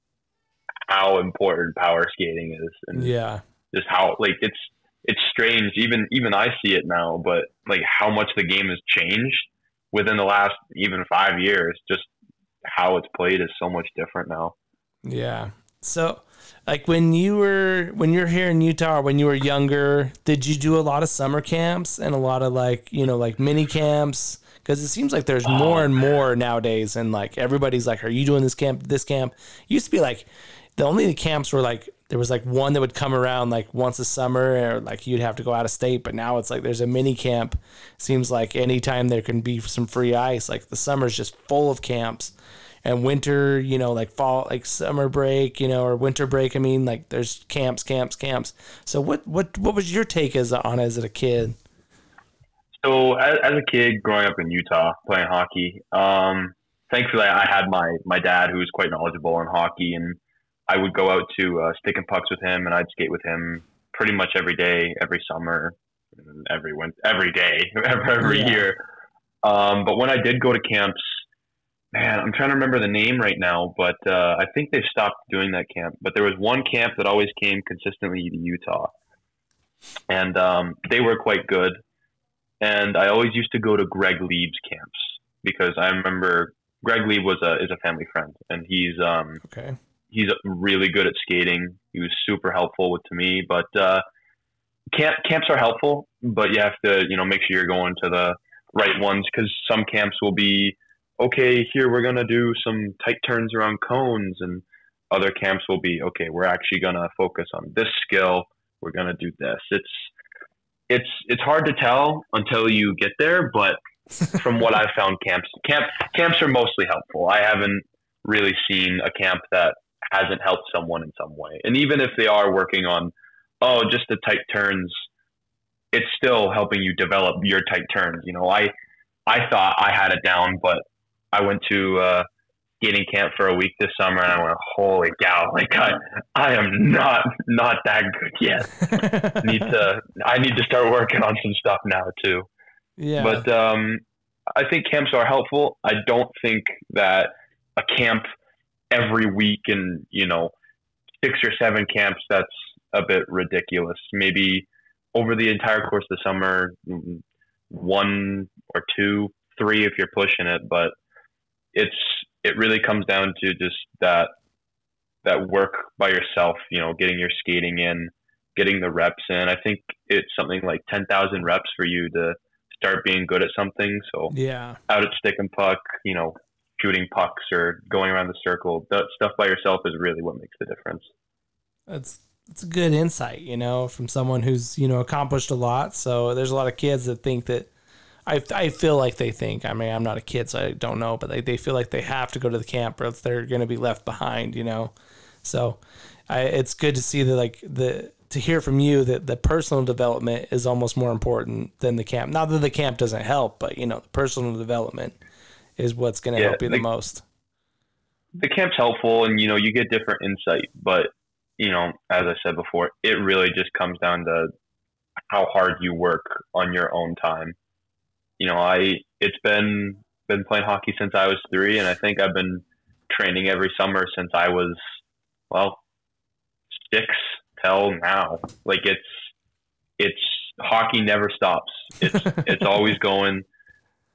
how important power skating is, and yeah, just how like it's it's strange. Even even I see it now, but like how much the game has changed within the last even five years. Just how it's played is so much different now. Yeah. So, like when you were when you're here in Utah, when you were younger, did you do a lot of summer camps and a lot of like you know like mini camps? Because it seems like there's oh, more and more nowadays, and like everybody's like, "Are you doing this camp? This camp?" It used to be like the only camps were like there was like one that would come around like once a summer or like you'd have to go out of state but now it's like there's a mini camp. Seems like anytime there can be some free ice like the summer's just full of camps. And winter you know like fall like summer break you know or winter break i mean like there's camps camps camps. So what what what was your take as on as a kid? So as, as a kid growing up in utah playing hockey um thankfully i had my my dad who was quite knowledgeable on hockey and I would go out to uh, stick and pucks with him, and I'd skate with him pretty much every day, every summer, every winter, every day, every yeah. year. Um, but when I did go to camps, man, I'm trying to remember the name right now, but uh, I think they've stopped doing that camp. But there was one camp that always came consistently to Utah, and um, they were quite good. And I always used to go to Greg Lieb's camps because I remember Greg Lieb was a is a family friend, and he's um, okay he's really good at skating. He was super helpful with, to me. But uh, camp camps are helpful, but you have to you know make sure you're going to the right ones because some camps will be okay. Here we're gonna do some tight turns around cones, and other camps will be okay. We're actually gonna focus on this skill. We're gonna do this. It's it's it's hard to tell until you get there, but from what I've found, camps camp camps are mostly helpful. I haven't really seen a camp that hasn't helped someone in some way. And even if they are working on, oh, just the tight turns, it's still helping you develop your tight turns. You know, I I thought I had it down, but I went to uh, skating camp for a week this summer, and I went, holy cow! Like I, I am not not that good yet. need to I need to start working on some stuff now too. Yeah. But um, I think camps are helpful. I don't think that a camp every week and you know six or seven camps that's a bit ridiculous. Maybe over the entire course of the summer one or two three if you're pushing it but it's it really comes down to just that that work by yourself you know getting your skating in getting the reps in. I think it's something like 10,000 reps for you to start being good at something. So yeah. out at stick and puck you know shooting pucks or going around the circle. That stuff by yourself is really what makes the difference. That's it's a good insight, you know, from someone who's you know accomplished a lot. So there's a lot of kids that think that. I, I feel like they think. I mean, I'm not a kid, so I don't know, but they, they feel like they have to go to the camp, or else they're going to be left behind. You know, so I, it's good to see that like the to hear from you that the personal development is almost more important than the camp. Not that the camp doesn't help, but you know, the personal development is what's going to yeah, help you the, the most. The camp's helpful, and you know you get different insight, but you know, as I said before, it really just comes down to how hard you work on your own time. You know, I it's been been playing hockey since I was three, and I think I've been training every summer since I was well six till now. Like it's it's hockey never stops. It's it's always going,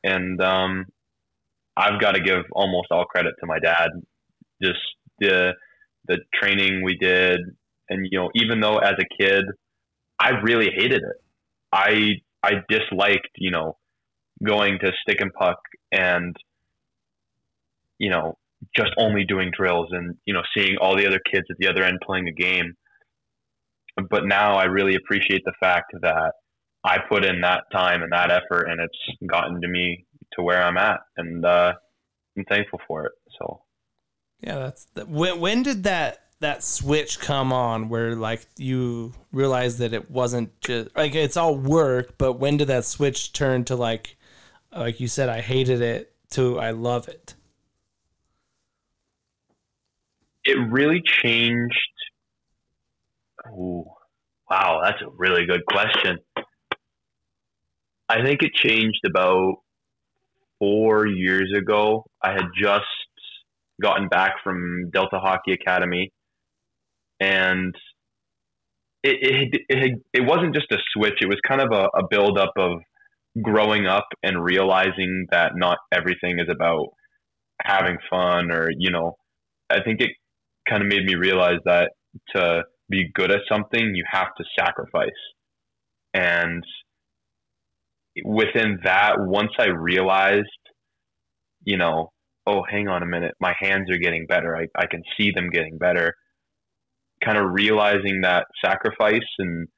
and um, I've got to give almost all credit to my dad. Just the the training we did, and you know, even though as a kid, I really hated it. I I disliked you know going to stick and puck and you know just only doing drills and you know seeing all the other kids at the other end playing a game but now I really appreciate the fact that I put in that time and that effort, and it's gotten to me to where I'm at, and uh, I'm thankful for it. So, yeah, that's that, when. When did that that switch come on, where like you realized that it wasn't just like it's all work, but when did that switch turn to like, like you said, I hated it to I love it? It really changed Ooh, wow, that's a really good question. I think it changed about four years ago. I had just gotten back from Delta Hockey Academy, and it it it, it wasn't just a switch. It was kind of a, a of growing up and realizing that not everything is about having fun or you know. I think it kind of made me realize that to be good at something, you have to sacrifice. And within that, once I realized, you know, oh, hang on a minute, my hands are getting better. I, I can see them getting better. Kind of realizing that sacrifice and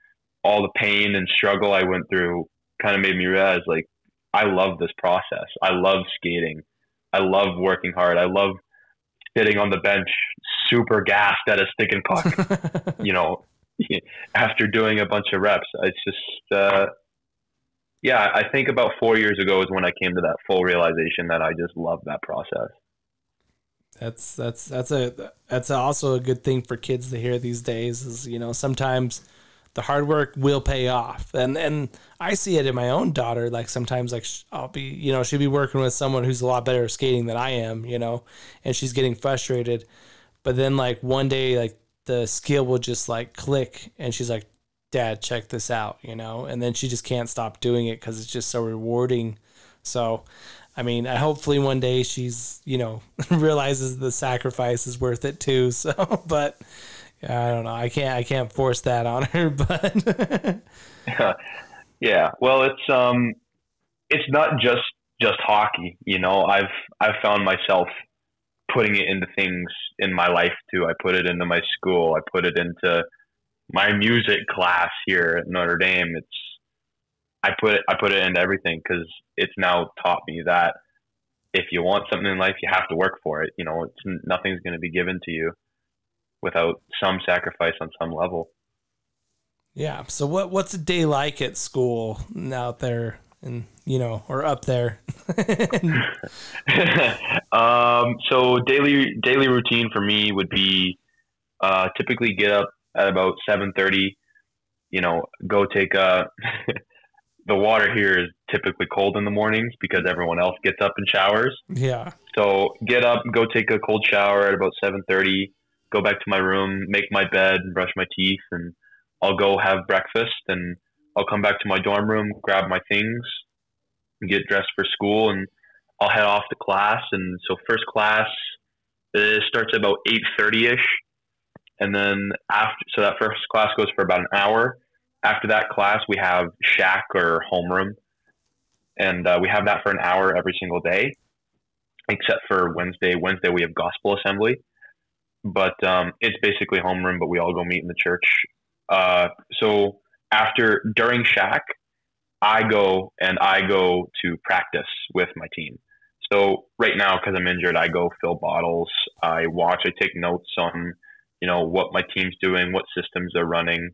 all the pain and struggle I went through kind of made me realize like, I love this process. I love skating. I love working hard. I love sitting on the bench, super gassed at a stick and puck. you know, after doing a bunch of reps, it's just, uh, yeah. I think about four years ago is when I came to that full realization that I just love that process. That's that's that's a that's also a good thing for kids to hear these days. Is you know sometimes the hard work will pay off. And and I see it in my own daughter. Like sometimes, like I'll be, you know, she'll be working with someone who's a lot better at skating than I am, you know, and she's getting frustrated. But then like one day, like the skill will just like click, and she's like, "Dad, check this out," you know, and then she just can't stop doing it because it's just so rewarding. So. I mean, I, hopefully one day she's, you know, realizes the sacrifice is worth it too. So, but I don't know. I can't. I can't force that on her, but yeah. Well, it's um, it's not just just hockey. You know, I've I've found myself putting it into things in my life too. I put it into my school. I put it into my music class here at Notre Dame. It's I put it, I put it into everything because it's now taught me that if you want something in life, you have to work for it. You know, it's nothing's going to be given to you without some sacrifice on some level. Yeah. So what what's a day like at school out there and you know or up there? um, so daily daily routine for me would be uh, typically get up at about seven thirty. You know, go take uh, a. the water here is typically cold in the mornings because everyone else gets up and showers. Yeah. So get up, go take a cold shower at about seven thirty go back to my room, make my bed, and brush my teeth, and I'll go have breakfast. And I'll come back to my dorm room, grab my things, get dressed for school, and I'll head off to class. And so first class it starts about eight thirty ish, and then after so that first class goes for about an hour. After that class, we have shack or homeroom, and uh, we have that for an hour every single day, except for Wednesday. Wednesday we have gospel assembly, but um, it's basically homeroom. But we all go meet in the church. Uh, so after during Shack, I go and I go to practice with my team. So right now, because I'm injured, I go fill bottles. I watch. I take notes on you know what my team's doing, what systems they're running.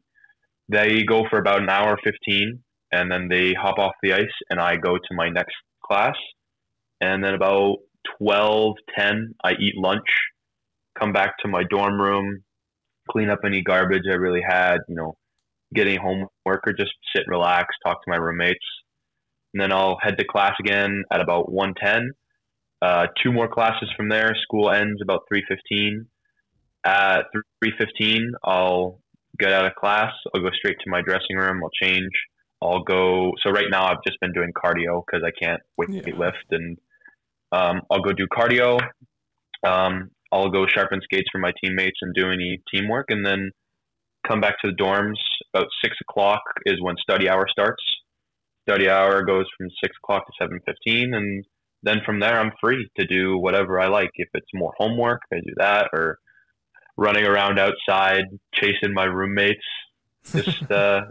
They go for about an hour fifteen, and then they hop off the ice, and I go to my next class. And then about twelve ten, I eat lunch come back to my dorm room, clean up any garbage I really had, you know, get any homework or just sit and relax, talk to my roommates. And then I'll head to class again at about 110. Uh, two more classes from there. School ends about 3.15. At 3.15, I'll get out of class. I'll go straight to my dressing room. I'll change. I'll go. So right now I've just been doing cardio because I can't weight Yeah. lift, and um, I'll go do cardio. Um, I'll go sharpen skates for my teammates and do any teamwork, and then come back to the dorms. About six o'clock is when study hour starts. Study hour goes from six o'clock to seven fifteen, and then from there I'm free to do whatever I like. If it's more homework, I do that, or running around outside chasing my roommates. Just uh,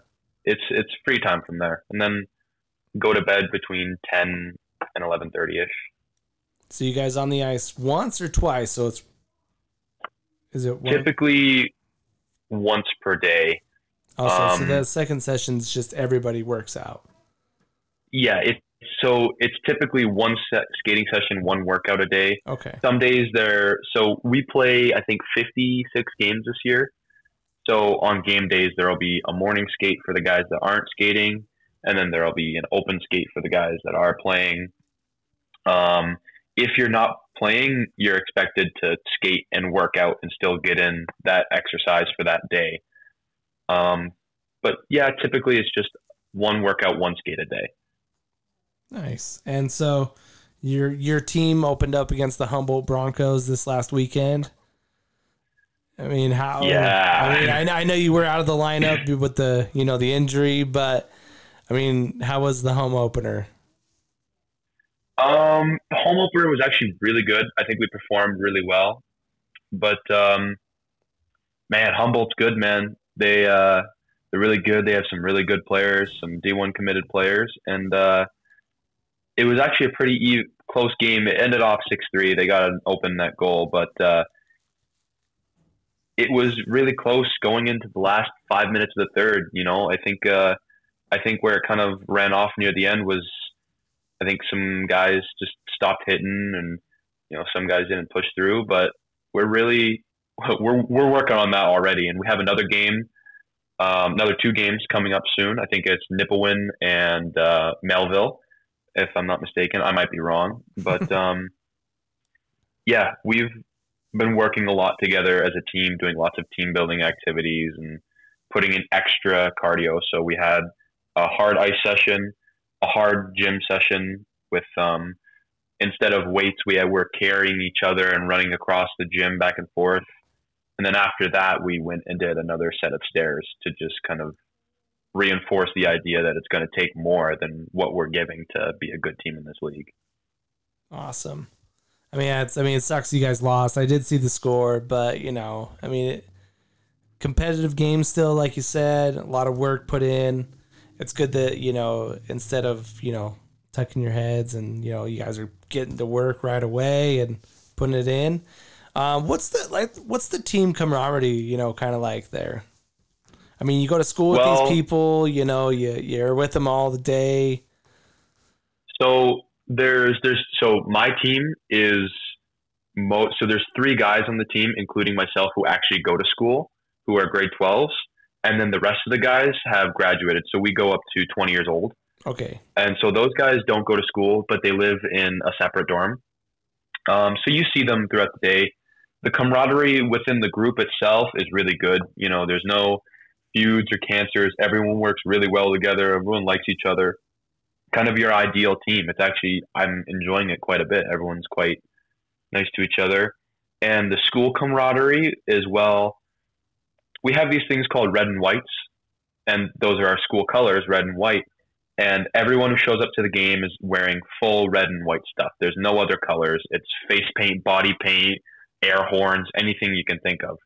it's it's free time from there, and then go to bed between ten and eleven thirty ish. So you guys on the ice once or twice? So it's is it one? Typically once per day. Also, so um, the second session's just everybody works out. Yeah, it so it's typically one set skating session, one workout a day. Okay. Some days they're so we play I think fifty six games this year. So on game days there'll be a morning skate for the guys that aren't skating, and then there'll be an open skate for the guys that are playing. Um, if you're not playing, you're expected to skate and work out and still get in that exercise for that day. Um, but yeah, typically it's just one workout, one skate a day. Nice. And so your your team opened up against the Humboldt Broncos this last weekend. I mean, how? Yeah. I mean, I know, I know you were out of the lineup with the you know the injury, but I mean, how was the home opener? Um, the home opener was actually really good. I think we performed really well. But um, man, Humboldt's good, man. They uh, they're really good. They have some really good players, some D1 committed players, and uh, it was actually a pretty close game. It ended off six three. They got an open net goal, but uh, it was really close going into the last five minutes of the third. You know, I think uh, I think where it kind of ran off near the end was I think some guys just stopped hitting, and you know some guys didn't push through. But we're really we're we're working on that already, and we have another game, um, another two games coming up soon. I think it's Nipawin and uh, Melville, if I'm not mistaken. I might be wrong, but um, yeah, we've been working a lot together as a team, doing lots of team building activities and putting in extra cardio. So we had a hard ice session a hard gym session with um, instead of weights, we had, were carrying each other and running across the gym back and forth. And then after that, we went and did another set of stairs to just kind of reinforce the idea that it's going to take more than what we're giving to be a good team in this league. Awesome. I mean, it's I mean, it sucks you guys lost. I did see the score, but you know, I mean, it, competitive game still, like you said, a lot of work put in. It's good that you know instead of you know tucking your heads and you know you guys are getting to work right away and putting it in. Um, what's the like? What's the team camaraderie? You know, kind of like there. I mean, you go to school with Well- these people. You know, you you're with them all the day. So there's there's so my team is mo so there's three guys on the team, including myself, who actually go to school, who are grade twelves, and then the rest of the guys have graduated. So we go up to twenty years old. Okay. And so those guys don't go to school, but they live in a separate dorm. Um, so you see them throughout the day. The camaraderie within the group itself is really good. You know, there's no feuds or cancers. Everyone works really well together. Everyone likes each other. Kind of your ideal team. It's actually I'm enjoying it quite a bit. Everyone's quite nice to each other, and the school camaraderie as well. We have these things called red and whites, and those are our school colors, red and white and everyone who shows up to the game is wearing full red and white stuff. There's no other colors. It's face paint, body paint, air horns, anything you can think of.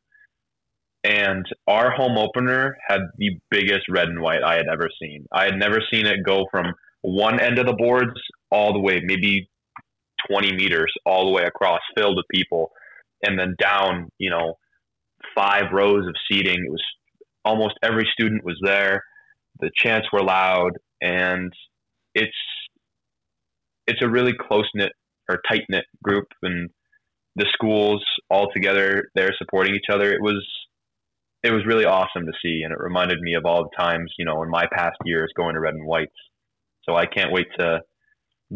And our home opener had the biggest red and white I had ever seen. I had never seen it go from one end of the boards all the way, maybe 20 meters all the way across, filled with people, and then down, you know, five rows of seating. It was almost every student was there. The chants were loud and it's it's a really close knit or tight knit group, and the schools all together they're supporting each other. It was it was really awesome to see, and it reminded me of all the times you know in my past years going to red and whites. So I can't wait to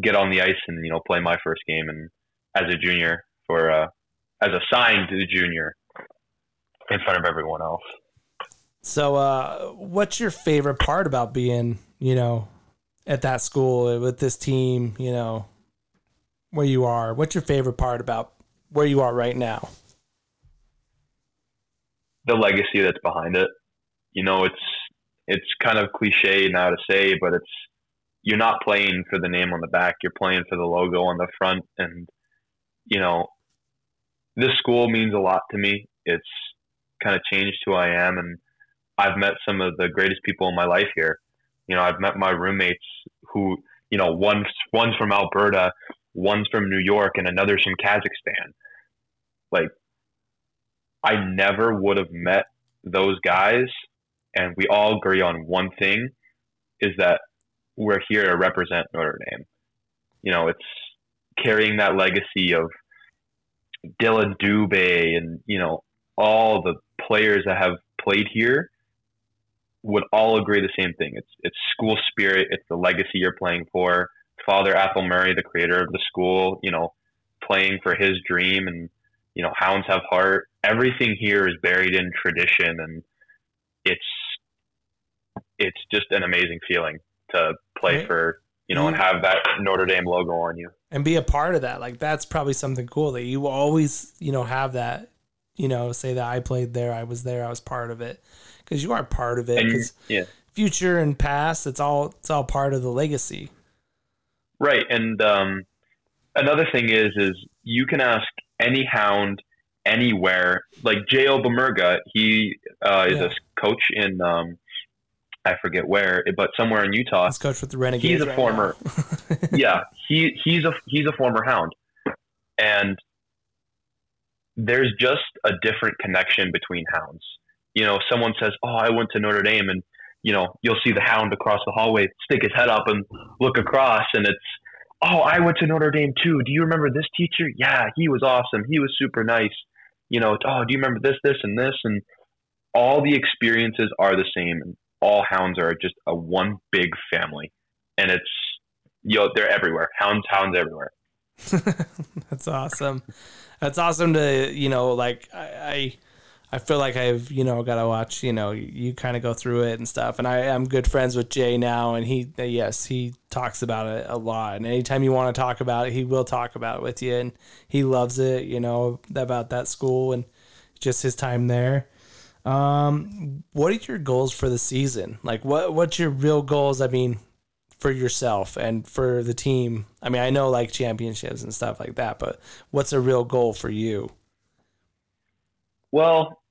get on the ice and you know play my first game and as a junior for uh, as a signed junior in front of everyone else. So, uh, what's your favorite part about being, you know, at that school with this team, you know, where you are? What's your favorite part about where you are right now? The legacy that's behind it. You know, it's it's kind of cliche now to say, but it's you're not playing for the name on the back. You're playing for the logo on the front, and you know, this school means a lot to me. It's kind of changed who I am, and I've met some of the greatest people in my life here. You know, I've met my roommates who, you know, one's one's from Alberta, one's from New York, and another's from Kazakhstan. Like, I never would have met those guys, and we all agree on one thing: is that we're here to represent Notre Dame. You know, it's carrying that legacy of Dylan Dubé and you know all the players that have played here would all agree the same thing. It's it's school spirit. It's the legacy you're playing for. Father Athol Murray, the creator of the school, you know, playing for his dream, and you know, hounds have heart. Everything here is buried in tradition, and it's it's just an amazing feeling to play right. for you know, and have that Notre Dame logo on you. And be a part of that. Like that's probably something cool that you always, you know, have that, you know, say that I played there, I was there, I was part of it. Because you are part of it. Because yeah. future and past, it's all it's all part of the legacy. Right. And um, another thing is is you can ask any hound anywhere. Like J.O. Bamurga, he uh, is yeah. a coach in um, I forget where, but somewhere in Utah. He's coach with the Renegades. He's a right former. yeah, he he's a he's a former Hound, and there's just a different connection between hounds. You know, someone says, "Oh, I went to Notre Dame," and you know, you'll see the hound across the hallway stick his head up and look across, and it's, "Oh, I went to Notre Dame too. Do you remember this teacher? Yeah, he was awesome. He was super nice." You know, oh, do you remember this, this, and this, and all the experiences are the same. And all hounds are just a one big family, and it's you know they're everywhere. Hounds, hounds everywhere. That's awesome. That's awesome to you know like I, I I feel like I've you know got to watch you know you kind of go through it and stuff. And I am good friends with Jay now, and he yes he talks about it a lot. And anytime you want to talk about it, he will talk about it with you, and he loves it. You know about that school and just his time there. Um, what are your goals for the season? Like, what what's your real goals? I mean, for yourself and for the team. I mean, I know like championships and stuff like that, but what's a real goal for you? Well,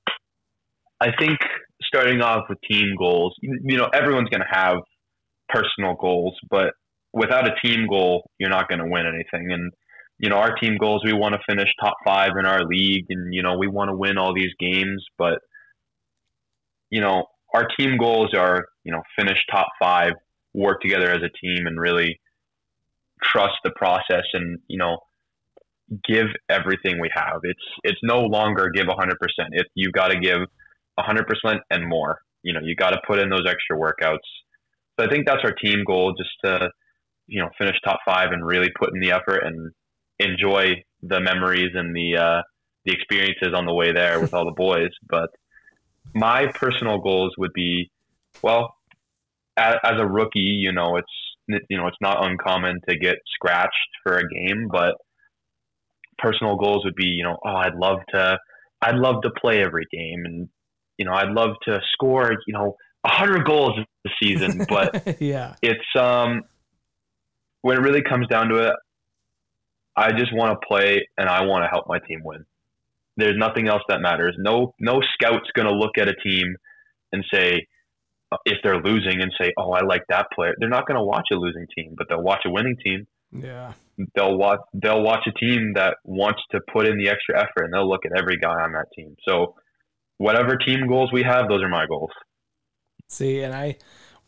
I think starting off with team goals, you know, everyone's going to have personal goals, but without a team goal, you're not going to win anything. And you know, our team goals, we want to finish top five in our league, and you know, we want to win all these games, but you know, our team goals are, you know, finish top five, work together as a team, and really trust the process and, you know, give everything we have. It's it's no longer give 100%. If you've got to give 100% and more, you know, you got to put in those extra workouts. So I think that's our team goal, just to, you know, finish top five and really put in the effort and enjoy the memories and the uh, the experiences on the way there with all the boys. But my personal goals would be, well, as, as a rookie, you know, it's you know it's not uncommon to get scratched for a game, but personal goals would be, you know, oh, I'd love to, I'd love to play every game, and you know, I'd love to score, you know, hundred goals this season. But yeah, it's um, when it really comes down to it, I just want to play and I want to help my team win. There's nothing else that matters. No, no scout's going to look at a team and say, uh, if they're losing and say, "Oh, I like that player." They're not going to watch a losing team, but they'll watch a winning team. Yeah. They'll watch. They'll watch a team that wants to put in the extra effort, and they'll look at every guy on that team. So, whatever team goals we have, those are my goals. See, and I,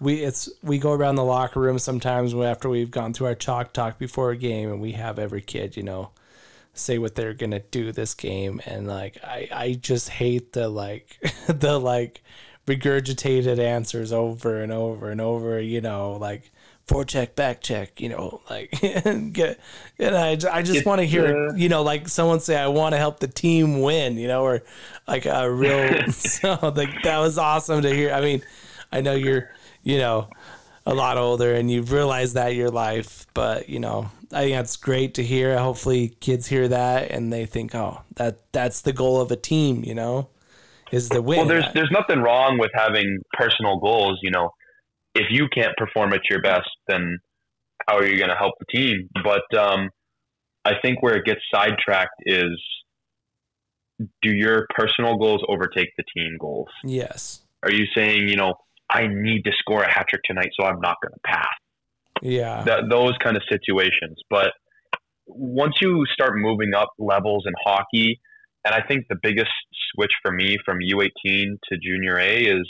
we it's we go around the locker room sometimes after we've gone through our chalk talk before a game, and we have every kid, you know, say what they're gonna do this game and like I, I just hate the like the like regurgitated answers over and over and over you know like forecheck back check you know like get and I, I just want to hear you know like someone say I want to help the team win you know or like a real so like that was awesome to hear I mean I know you're you know a lot older and you've realized that in your life. But you know, I think that's great to hear. Hopefully, kids hear that and they think, oh, that that's the goal of a team. You know, is the win. Well, there's there's nothing wrong with having personal goals. You know, if you can't perform at your best, then how are you going to help the team? But um, I think where it gets sidetracked is do your personal goals overtake the team goals? yes, Are you saying, you know, I need to score a hat trick tonight, so I'm not going to pass? yeah, That, those kind of situations. But once you start moving up levels in hockey, and I think the biggest switch for me from U18 to junior A is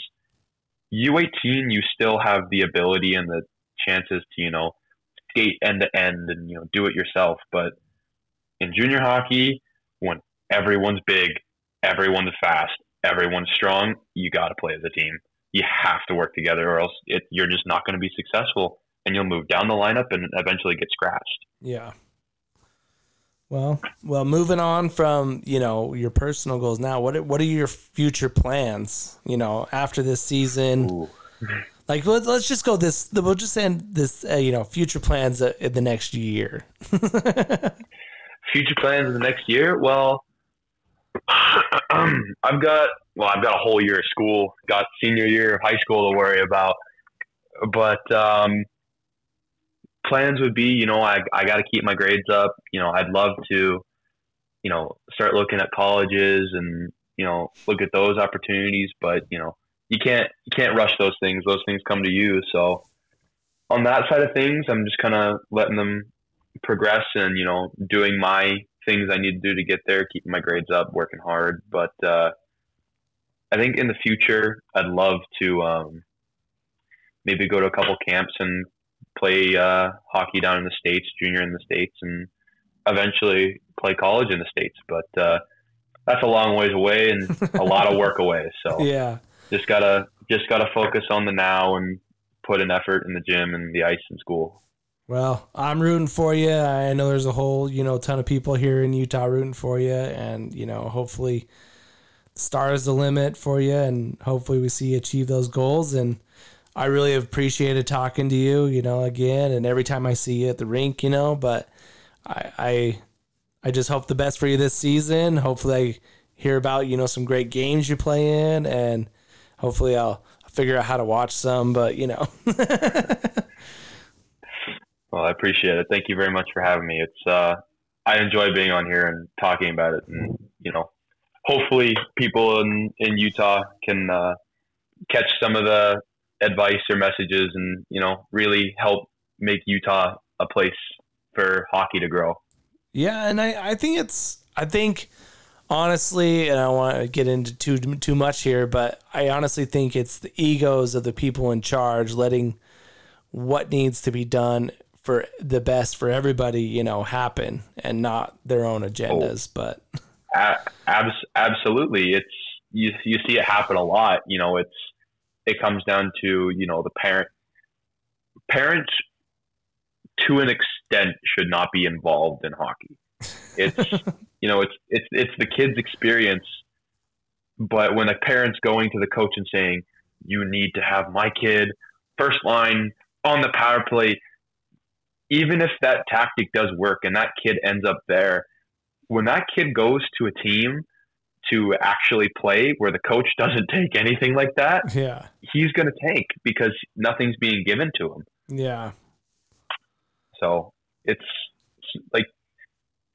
U18, you still have the ability and the chances to, you know, skate end to end and, you know, do it yourself. But in junior hockey, when everyone's big, everyone's fast, everyone's strong, you got to play as a team. You have to work together, or else it, you're just not going to be successful, and you'll move down the lineup and eventually get scratched. yeah. Well, well, moving on from you know your personal goals now. What are- what are your future plans? You know, after this season, Ooh. like let's let's just go this. We'll just end this. Uh, you know, future plans uh, in the next year. Future plans in the next year? Well, I've got well, I've got a whole year of school, got senior year of high school to worry about, but um, plans would be, you know, I I got to keep my grades up. You know, I'd love to, you know, start looking at colleges and you know look at those opportunities, but you know, you can't you can't rush those things. Those things come to you. So on that side of things, I'm just kind of letting them progress and you know doing my things I need to do to get there, keeping my grades up, working hard. But uh, I think in the future, I'd love to um, maybe go to a couple camps and play uh, hockey down in the states, junior in the states, and eventually play college in the states. But uh, that's a long ways away and a lot of work away. So Yeah, just gotta just gotta focus on the now and put an effort in the gym and the ice in school. Well, I'm rooting for you. I know there's a whole, you know, ton of people here in Utah rooting for you, and you know, hopefully, the star is the limit for you, and hopefully, we see you achieve those goals. And I really appreciated talking to you, you know, again, and every time I see you at the rink, you know. But I, I, I just hope the best for you this season. Hopefully, I hear about you know some great games you play in, and hopefully, I'll figure out how to watch some. But you know, Well, I appreciate it. Thank you very much for having me. It's uh, I enjoy being on here and talking about it, and you know, hopefully people in in Utah can uh, catch some of the advice or messages, and you know, really help make Utah a place for hockey to grow. Yeah, and I, I think it's I think honestly, and I don't want to get into too too much here, but I honestly think it's the egos of the people in charge letting what needs to be done for the best for everybody, you know, happen and not their own agendas. Oh. But A- abs- absolutely, it's you. You see it happen a lot. You know, it's it comes down to you know the parent parents to an extent should not be involved in hockey. It's you know it's it's it's the kid's experience, but when a parent's going to the coach and saying you need to have my kid first line on the power play, even if that tactic does work and that kid ends up there, when that kid goes to a team to actually play where the coach doesn't take anything like that, yeah, he's going to tank because nothing's being given to him. yeah, So it's like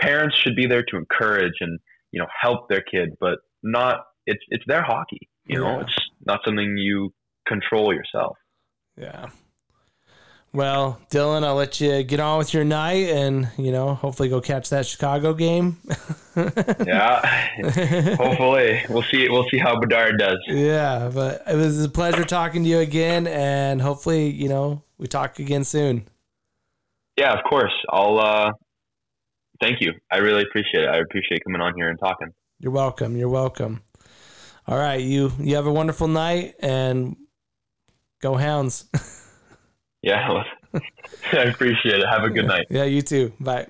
parents should be there to encourage and you know help their kid, but not it's it's their hockey. You know, it's not something you control yourself. yeah. Well, Dylan, I'll let you get on with your night and, you know, hopefully go catch that Chicago game. Yeah, hopefully we'll see. We'll see how Bedard does. Yeah, but it was a pleasure talking to you again, and hopefully, you know, we talk again soon. Yeah, of course. I'll. uh Thank you. I really appreciate it. I appreciate coming on here and talking. You're welcome. You're welcome. All right, you you have a wonderful night, and go Hounds. Yeah, I appreciate it. Have a good night. yeah, you too. Bye.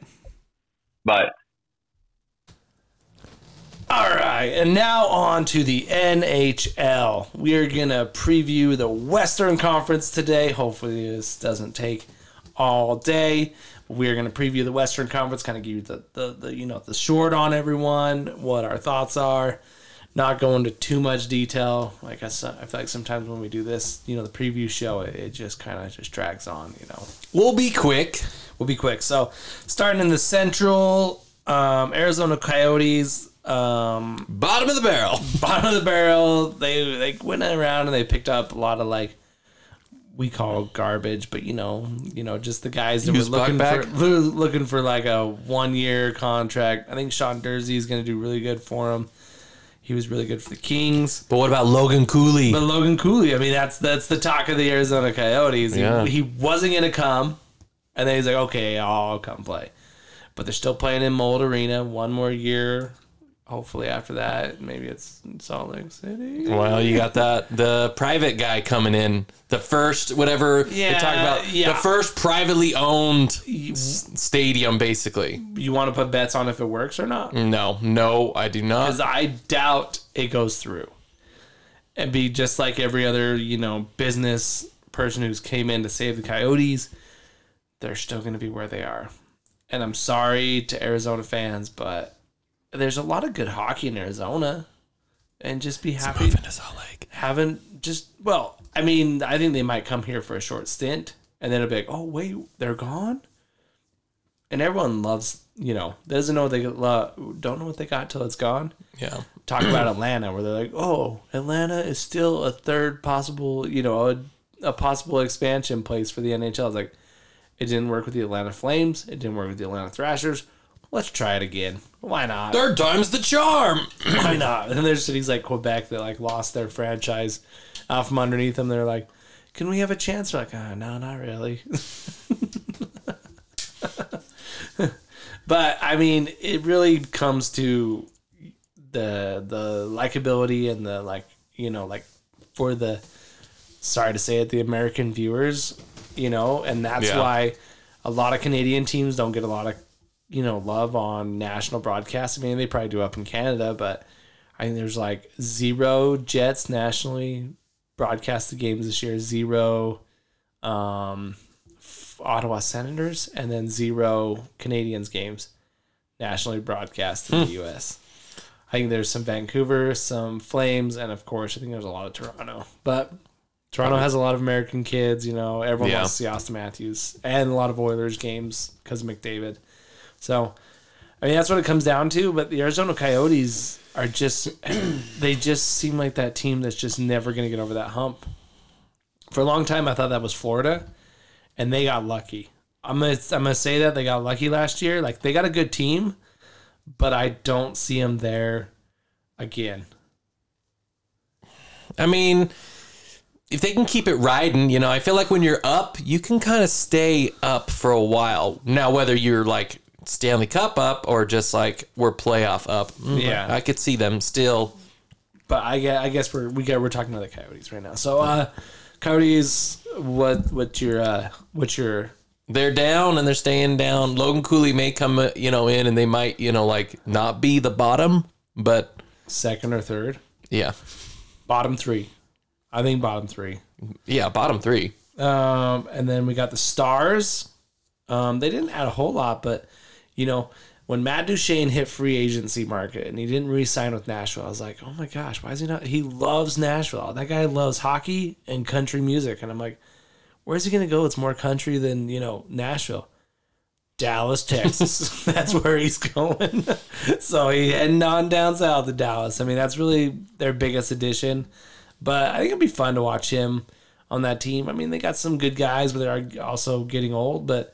Bye. All right, and now on to the NHL. We are gonna preview the Western Conference today. Hopefully, this doesn't take all day. We're gonna preview the Western Conference, kind of give you the, the, the you know the short on everyone, what our thoughts are. Not go into too much detail. Like I I feel like sometimes when we do this, you know, the preview show, it, it just kind of just drags on. You know, We'll be quick. we'll be quick. So, starting in the Central, um, Arizona Coyotes. Um, Bottom of the barrel. bottom of the barrel. They they went around and they picked up a lot of like we call garbage, but you know, you know, just the guys that were Used looking for looking for like a one year contract. I think Sean Durzi is going to do really good for him. He was really good for the Kings. But what about Logan Cooley? But Logan Cooley, I mean, that's that's the talk of the Arizona Coyotes. He, Yeah. he wasn't going to come, and then he's like, okay, I'll come play. But they're still playing in Mullett Arena one more year. Hopefully, after that, maybe it's Salt Lake City. Well, you got that the private guy coming in, the first whatever they Yeah, talk about, yeah. the first privately owned s- stadium, basically. You want to put bets on if it works or not? No, no, I do not. Because I doubt it goes through. And be just like every other, you know, business person who's came in to save the Coyotes, they're still going to be where they are. And I'm sorry to Arizona fans, but there's a lot of good hockey in Arizona. And just be happy Moving to Salt Lake. haven't just well, I mean, I think they might come here for a short stint and then it'll be like, oh wait, they're gone. And everyone loves, you know, doesn't know what they lo- don't know what they got till it's gone. Yeah. Talk about Atlanta, where they're like, oh, Atlanta is still a third possible, you know, a, a possible expansion place for the NHL. It's like, it didn't work with the Atlanta Flames. It didn't work with the Atlanta Thrashers. Let's try it again. Why not? Third time's the charm. Why not? And then there's cities like Quebec that like lost their franchise out from underneath them. They're like, can we have a chance? We're like, oh, no, not really. but I mean, it really comes to the the likability and the like, you know, like for the sorry to say it, the American viewers, you know, and that's Yeah. why a lot of Canadian teams don't get a lot of you know love on national broadcast. I mean, they probably do up in Canada, but I think there's like zero Jets nationally broadcast the games this year, zero um, Ottawa Senators, and then zero Canadiens games nationally broadcast in the U.S. I think there's some Vancouver, some Flames, and of course, I think there's a lot of Toronto. But Toronto has a lot of American kids. You know, everyone Yeah. wants to see Auston Matthews, and a lot of Oilers games because of McDavid. So, I mean, that's what it comes down to. But the Arizona Coyotes are just, they just seem like that team that's just never going to get over that hump. For a long time, I thought that was Florida, and they got lucky. I'm gonna, I'm gonna say that they got lucky last year. Like they got a good team, but I don't see them there again. I mean, if they can keep it riding, you know, I feel like when you're up, you can kind of stay up for a while. Now, whether you're like Stanley Cup up or just like we're playoff up, mm, Yeah. I could see them still. But I guess, I guess we're we got we're talking about the Coyotes right now. So, uh, Coyotes, what what's your uh, what's your They're down and they're staying down. Logan Cooley may come, uh, you know, in and they might, you know, like not be the bottom, but second or third? yeah, Bottom three. I think bottom three. yeah, bottom three. Um, and then we got the Stars. Um, they didn't add a whole lot, but you know, when Matt Duchene hit free agency market and he didn't re-sign with Nashville, I was like, oh my gosh, why is he not? He loves Nashville. That guy loves hockey and country music, and I'm like, where's he gonna go? It's more country than you know Nashville. Dallas, Texas. that's where he's going. so he heading on down south to Dallas. I mean, that's really their biggest addition. But I think it'd be fun to watch him on that team. I mean, they got some good guys, but they're also getting old. But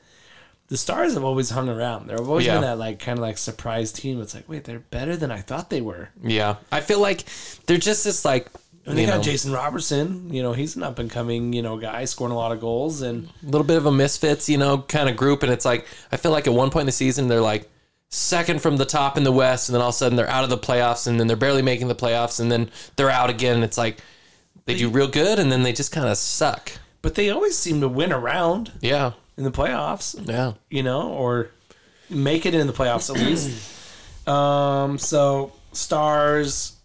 the Stars have always hung around. They've always Yeah. been that like kind of like surprise team. It's like, wait, they're better than I thought they were. Yeah, I feel like they're just this like, And they you got know, Jason Robertson. You know, he's an up and coming you know guy, scoring a lot of goals. And a little bit of a misfits, you know, kind of group. And it's like, I feel like at one point in the season, they're like second from the top in the West. And then all of a sudden they're out of the playoffs. And then they're barely making the playoffs. And then they're out again. And it's like they do real good. And then they just kind of suck. but they always seem to win around Yeah. In the playoffs. Yeah. you know, or make it in the playoffs at least. Um, so Stars.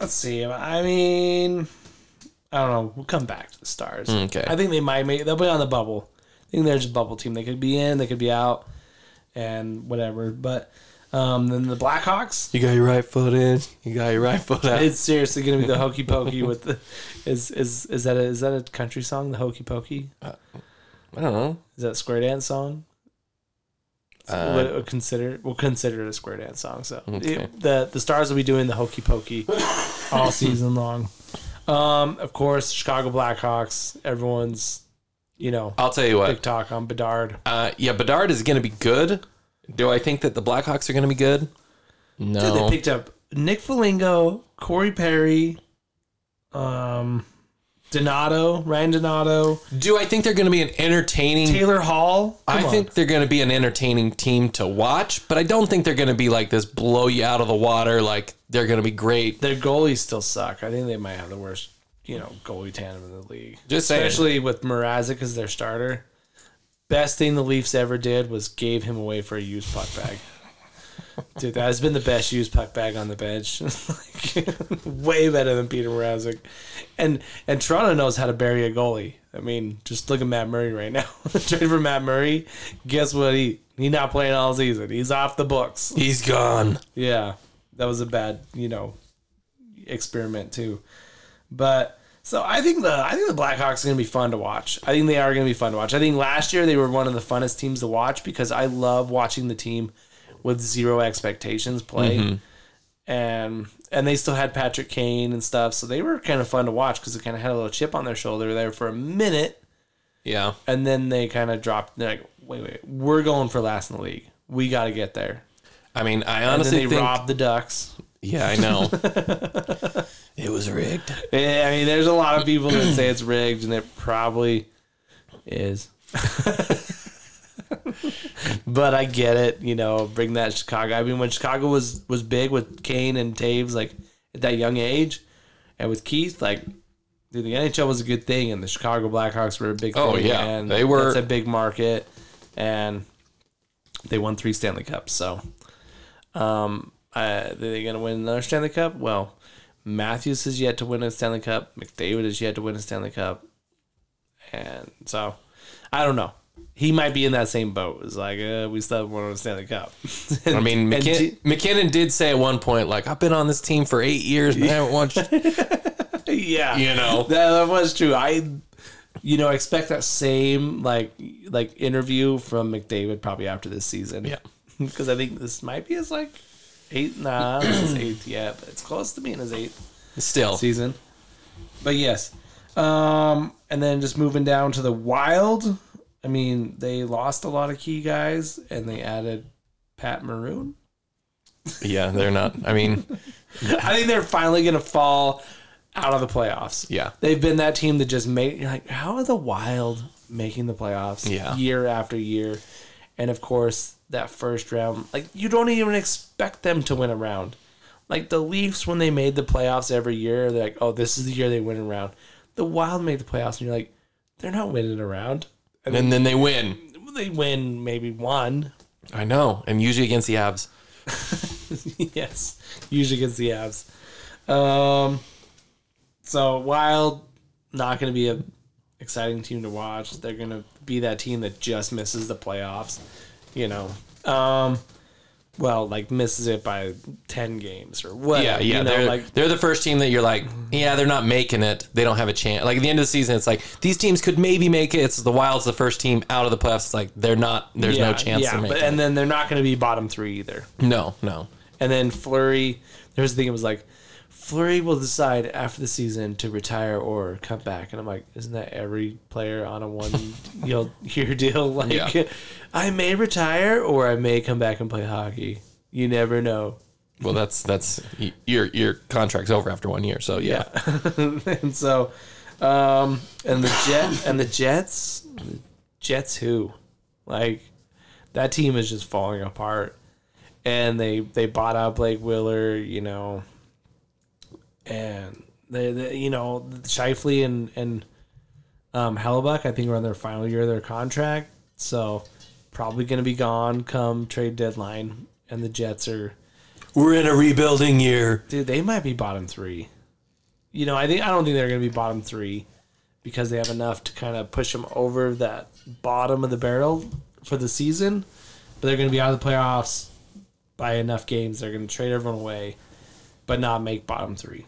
Let's see. I mean, I don't know. We'll come back to the Stars. Okay. I think they might make. They'll be on the bubble. I think they're just a bubble team. They could be in. They could be out, and whatever. But um, then the Blackhawks. You got your right foot in. You got your right foot out. It's seriously gonna be the hokey pokey with the. Is is is that a is that a country song? The hokey pokey. I don't know. Is that a square dance song? Uh, we'll, we'll consider we'll consider it a square dance song. So Okay. it- the the stars will be doing the hokey pokey all season long. Um, of course, Chicago Blackhawks. Everyone's, you know, I'll tell you what. big talk on Bedard. Uh, yeah, Bedard is going to be good. Do I think that the Blackhawks are going to be good? No. Dude, they picked up Nick Foligno, Corey Perry, um, Donato, Ryan Donato, Do I think they're going to be an entertaining? Taylor Hall. I on. think they're going to be an entertaining team to watch, but I don't think they're going to be like this blow you out of the water. Like they're going to be great. their goalies still suck. I think they might have the worst, you know, goalie tandem in the league. Just saying. Especially with Mrazek as their starter. Best thing the Leafs ever did was gave him away for a used puck bag. Dude, that has been the best used puck bag on the bench. like, way better than Peter Mrazek. And and Toronto knows how to bury a goalie. I mean, just look at Matt Murray right now. Trade for Matt Murray. Guess what? He he's not playing all season. He's off the books. He's gone. Yeah, that was a bad, you know, experiment too. But so I think the I think the Blackhawks are going to be fun to watch. I think they are going to be fun to watch. I think last year they were one of the funnest teams to watch because I love watching the team with zero expectations play. Mm-hmm. And and they still had Patrick Kane and stuff, so they were kind of fun to watch because they kind of had a little chip on their shoulder there for a minute, Yeah. and then they kind of dropped. They're like, wait, wait, we're going for last in the league. We got to get there. I mean, I And honestly then they think. robbed the Ducks. Yeah, I know. it was rigged. Yeah, I mean, there's a lot of people that say it's rigged, and it probably is. but I get it, you know. Bring that Chicago. I mean, when Chicago was was big with Kane and Toews, like at that young age, and with Keith, like, dude, the NHL was a good thing, and the Chicago Blackhawks were a big. Oh, thing, yeah. and They were- It's a big market, and they won three Stanley Cups. So, um, uh, are they gonna win another Stanley Cup? Well, Matthews has yet to win a Stanley Cup. McDavid has yet to win a Stanley Cup, and so I don't know. He might be in that same boat. It's like uh, we still haven't won a Stanley Cup. I mean, McKin- T- MacKinnon did say at one point, like, I've been on this team for eight years and I haven't watched. yeah, You know. that, was true. I, you know, expect that same like like interview from McDavid probably after this season. Yeah. because I think this might be his like eighth. Nah, it's eighth yet, but it's close to being his eighth. Still. season. But yes. Um, and then just moving down to the wild. I mean, they lost a lot of key guys and they added Pat Maroon. Yeah, they're not. I mean, I think they're finally going to fall out of the playoffs. Yeah. They've been that team that just made, you're like, how are the wild making the playoffs Yeah. year after year? And of course, that first round, like, you don't even expect them to win a round. Like the Leafs, when they made the playoffs every year, they're like, oh, this is the year they win a round. The Wild made the playoffs, and you're like, they're not winning a round. And and then they win. they win maybe one. I know. And usually against the Avs. yes, usually against the Avs. Um, so Wild, not going to be a exciting team to watch. They're going to be that team that just misses the playoffs. You know, um, well, like misses it by ten games or what? Yeah, yeah. You know, they're like they're the first team that you're like, yeah, they're not making it. They don't have a chance. Like at the end of the season, it's like these teams could maybe make it. It's the Wild's the first team out of the playoffs. It's like they're not. There's yeah, no chance Yeah, but, and then they're not going to be bottom three either. no, no. And then Fleury, there's the thing. It was like Fleury will decide after the season to retire or come back, and I'm like, isn't that every player on a one year deal? Like, Yeah. I may retire or I may come back and play hockey. You never know. Well, that's that's your your contract's over after one year. So yeah, and so, um, and the Jet and the Jets, Jets who, like, that team is just falling apart, and they they bought out Blake Wheeler, you know, and they, they you know Scheifele and and um, Hellebuyck I think are on their final year of their contract, so probably going to be gone come trade deadline, and the Jets are We're in a rebuilding year. Dude, they might be bottom three. You know, I think I don't think they're going to be bottom three because they have enough to kind of push them over that bottom of the barrel for the season. But they're going to be out of the playoffs by enough games. They're going to trade everyone away, but not make bottom three.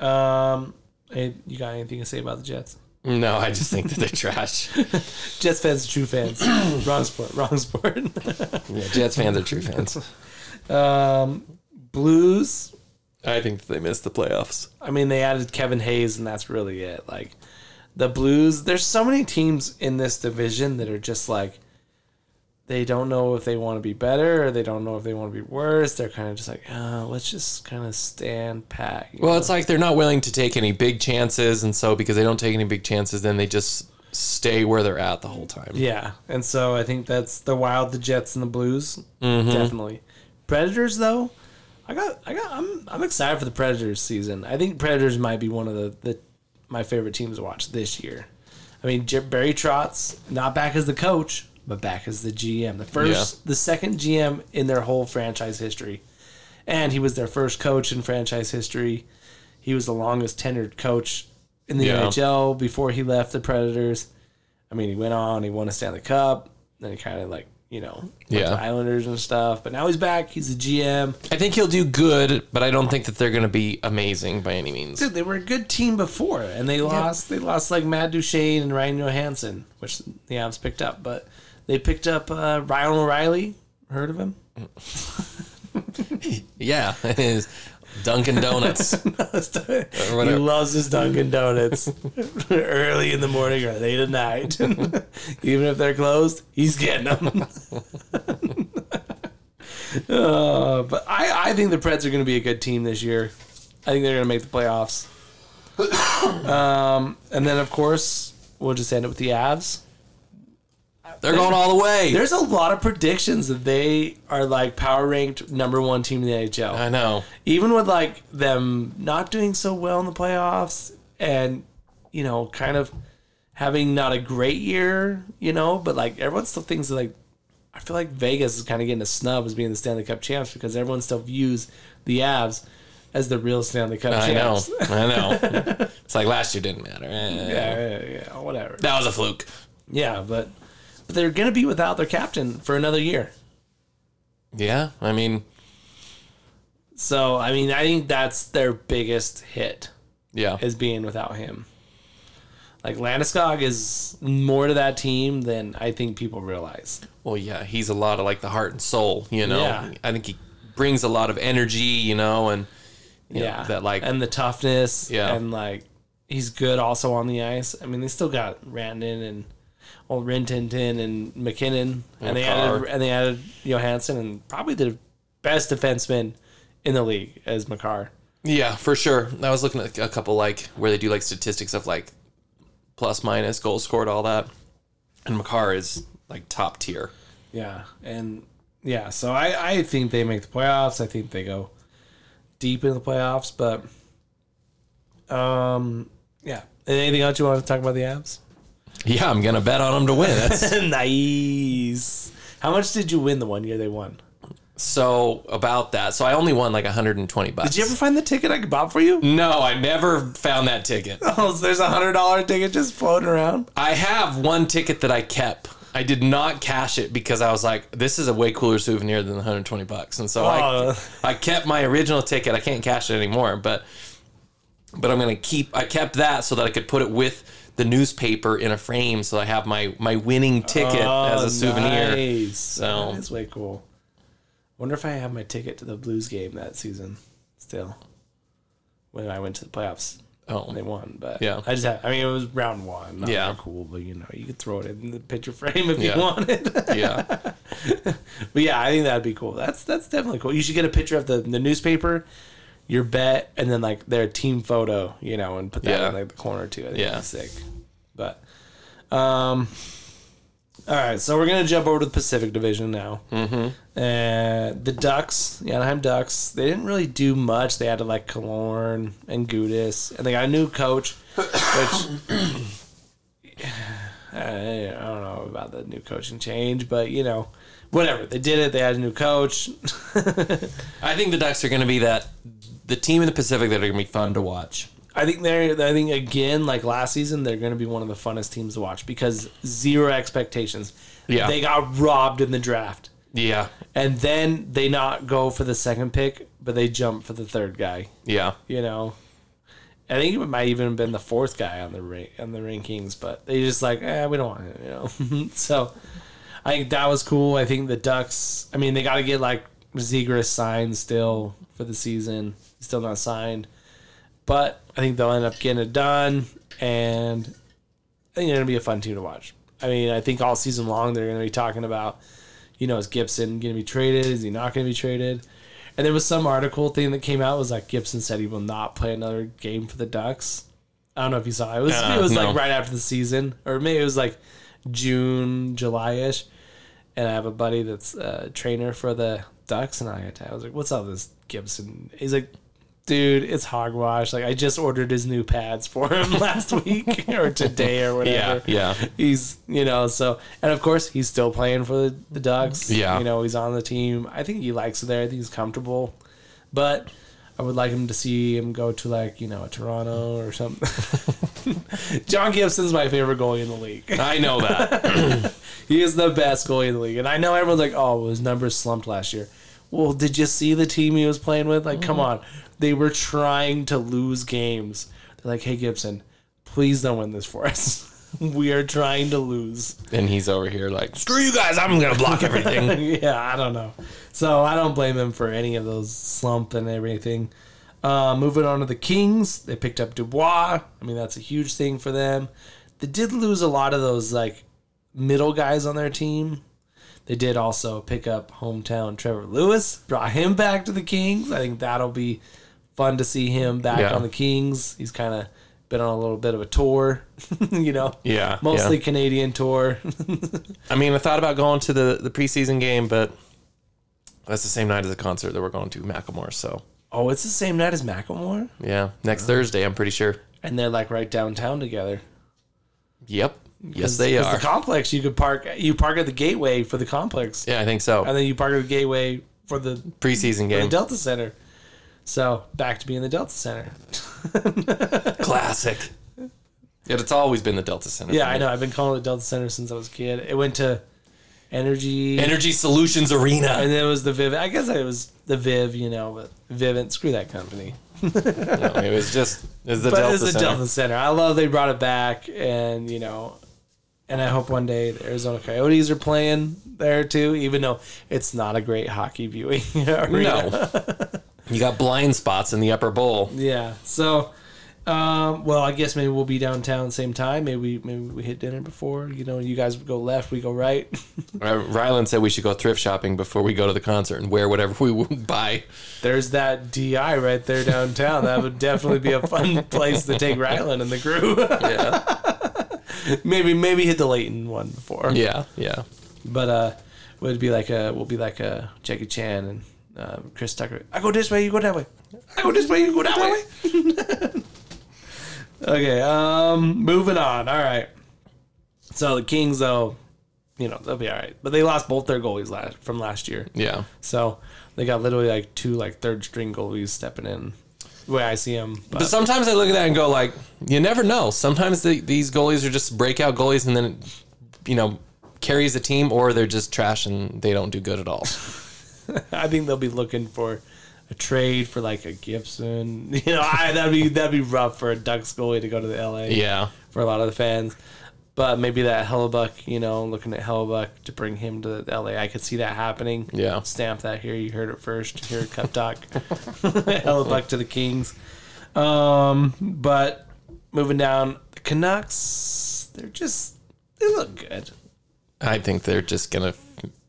Um, hey, you got anything to say about the Jets? No, I just think that they're trash. Jets fans are true fans. wrong sport. Wrong sport. Yeah, Jets fans are true fans. um, Blues. I think that they missed the playoffs. I mean, they added Kevin Hayes, and that's really it. Like the Blues, there's so many teams in this division that are just like they don't know if they want to be better or they don't know if they want to be worse. They're kind of just like, oh, let's just kind of stand pat. Well, know? it's like they're not willing to take any big chances, and so because they don't take any big chances, then they just stay where they're at the whole time. yeah, and so I think that's the Wild, the Jets, and the Blues. Mm-hmm. Definitely, Predators though. I got, I got, I'm, I'm excited for the Predators season. I think Predators might be one of the, the my favorite teams to watch this year. I mean, Barry Trotz not back as the coach, but back as the GM. The first, the second GM in their whole franchise history, and he was their first coach in franchise history. He was the longest tenured coach in the Yeah. NHL before he left the Predators. I mean, he went on, he won a Stanley Cup, then he kind of like you know went Yeah. to Islanders and stuff. But now he's back. He's a GM. I think he'll do good, but I don't think that they're going to be amazing by any means. Dude, they were a good team before, and they lost. They lost like Matt Duchene and Ryan Johansen, which the Avs picked up. But they picked up uh, Ryan O'Reilly. Heard of him? Yeah, it is Dunkin' Donuts. he loves his Dunkin' Donuts early in the morning or late at night. Even if they're closed, he's getting them. uh, but I, I think the Preds are going to be a good team this year. I think they're going to make the playoffs. um, and then, of course, we'll just end it with the Avs. They're going all the way. There's a lot of predictions that they are like power ranked number one team in the NHL. I know. even with like them not doing so well in the playoffs and you know kind of having not a great year you know but like everyone still thinks that, like i feel like vegas is kind of getting a snub as being the stanley cup champs because everyone still views the avs as the real stanley cup I know. champs I know. it's like last year didn't matter. Eh. yeah, yeah yeah whatever That was a fluke. yeah but but they're gonna be without their captain for another year Yeah, I mean, so i mean i think that's their biggest hit yeah. is being without him. Like Landeskog is more to that team than I think people realize. Well, yeah, he's a lot of like the heart and soul, you know. Yeah. I think he brings a lot of energy, you know, and you know, yeah, that like and the toughness. Yeah. and like he's good also on the ice. I mean, they still got Randon and old Rintintin and MacKinnon, and they Makar. added and they added Johansen and probably the best defenseman in the league as Makar. yeah, for sure. I was looking at a couple like where they do like statistics of like plus minus goals scored, all that, and Makar is like top tier. Yeah, and yeah, so I I think they make the playoffs. I think they go deep in the playoffs, but um, yeah. Anything else you want to talk about the Avs? Yeah, I'm gonna bet on them to win. That's nice. How much did you win the one year they won? so about that. So I only won like 120 bucks. Did you ever find the ticket I bought for you? No, I never found that ticket. Oh, so there's a hundred dollar ticket just floating around. I have one ticket that I kept. I did not cash it because I was like, this is a way cooler souvenir than the 120 bucks. And so Oh. I I kept my original ticket. I can't cash it anymore, but but I'm to keep I kept that so that I could put it with the newspaper in a frame so I have my my winning ticket oh, as a souvenir. Oh, Nice. So- that is way cool. Wonder if I have my ticket to the Blues game that season still. When I went to the playoffs. Oh. and they won. But Yeah. I just have, I mean, it was round one. Not Yeah. yeah, cool, but you know, you could throw it in the picture frame if Yeah. you wanted. Yeah. but yeah, I think that'd be cool. That's that's definitely cool. You should get a picture of the the newspaper, your bet, and then like their team photo, you know, and put that Yeah. in like the corner too. I think Yeah. that's sick. But, um. All right, so we're gonna jump over to the Pacific Division now. Mm-hmm. Uh, the Ducks, the Anaheim Ducks, they didn't really do much. They had to like Killorn and Gudas, and they got a new coach, which I, I don't know about the new coaching change, but you know, whatever they did it. They had a new coach. I think the Ducks are going to be that the team in the Pacific that are going to be fun to watch. I think they're. I think again, like last season, they're going to be one of the funnest teams to watch because zero expectations. Yeah. they got robbed in the draft, Yeah, and then they not go for the second pick, but they jump for the third guy. yeah, You know, I think it might even have been the fourth guy on the rank on the rankings, but they just like, eh, we don't want it. You know, so I think that was cool. I think the Ducks. I mean, they got to get like Zegras signed still for the season. He's still not signed, but I think they'll end up getting it done, and I think it's gonna be a fun team to watch. I mean, I think all season long they're gonna be talking about, you know, is Gibson gonna be traded? Is he not gonna be traded? And there was some article thing that came out was like Gibson said he will not play another game for the Ducks. I don't know if you saw it. It was Uh, it was no. like right after the season, or maybe it was like June, July ish. And I have a buddy that's a trainer for the Ducks, and I, I was like, "What's up, with this Gibson?" He's like, "Dude, it's hogwash. Like I just ordered his new pads for him last week or today or whatever." yeah, yeah. he's you know so and of course he's still playing for the, the ducks Yeah. you know he's on the team i think he likes it there i think he's comfortable but i would like him to see him go to like you know a toronto or something. John gibson's my favorite goalie in the league. I know that. he is the best goalie in the league. And i know everyone's like oh his numbers slumped last year. Well did you see the team he was playing with? Like come mm-hmm. on. They were trying to lose games. They're like hey gibson please don't win this for us we are trying to lose and he's over here like, screw you guys, I'm going to block everything. yeah, I don't know. So I don't blame him for any of those slump and everything. Uh, moving on to the Kings, they picked up Dubois. I mean, that's a huge thing for them. They did lose a lot of those like middle guys on their team. They did also pick up hometown Trevor Lewis, brought him back to the Kings. I think that'll be fun to see him back Yeah. on the Kings. He's kind of been on a little bit of a tour, you know, Yeah, mostly yeah. Canadian tour. I mean, I thought about going to the, the preseason game, but that's the same night as the concert that we're going to, Macklemore. So, oh, it's the same night as Macklemore. yeah, next Thursday, I'm pretty sure. and they're like right downtown together. Yep. Yes, they are. The complex you could park. You park at the gateway for the complex, yeah, I think so. and then you park at the gateway for the, Preseason game, the game. Delta Center. So back to being the Delta Center. Classic. Yet it's always been the Delta Center. Yeah, I know. I've been calling it the Delta Center since I was a kid. It went to Energy, Energy Solutions Arena. and then it was the Viv. I guess it was the Viv, you know, but Vivint. Screw that company. No, it was just it was the but Delta it's the Center. Delta Center. I love they brought it back, and you know, and I hope one day the Arizona Coyotes are playing there too, even though it's not a great hockey viewing arena. No. You got blind spots in the upper bowl. Yeah. So, um, well, I guess maybe we'll be downtown same time. Maybe we, maybe we hit dinner before. You know, you guys go left, we go right. Ryland said we should go thrift shopping before we go to the concert and wear whatever we would buy. There's that DI right there downtown. That would definitely be a fun place to take Ryland and the crew. Yeah. maybe maybe hit the Layton one before. yeah. Yeah. But uh, would be like a we'll be like a Jackie Chan and uh, Chris Tucker. I go this way, you go that way. I go this way, you go that way. okay, um, moving on. All right. So the Kings, though, you know they'll be all right, but they lost both their goalies last from last year. Yeah. So they got literally like two like third string goalies stepping in. The way I see them, but, But sometimes I look at that and go like, you never know. Sometimes the, these goalies are just breakout goalies and then, it, you know, carries the team or they're just trash and they don't do good at all. I think they'll be looking for a trade for like a Gibson. You know, I, that'd be that'd be rough for a Ducks goalie to go to the LA. Yeah. for a lot of the fans. But maybe that Hellebuyck, you know, looking at Hellebuyck to bring him to the LA, I could see that happening. Yeah. Stamp that here. You heard it first. Here at Cup Talk. Hellebuyck to the Kings. Um, but moving down, the Canucks, they're just, they look good. I think they're just going to,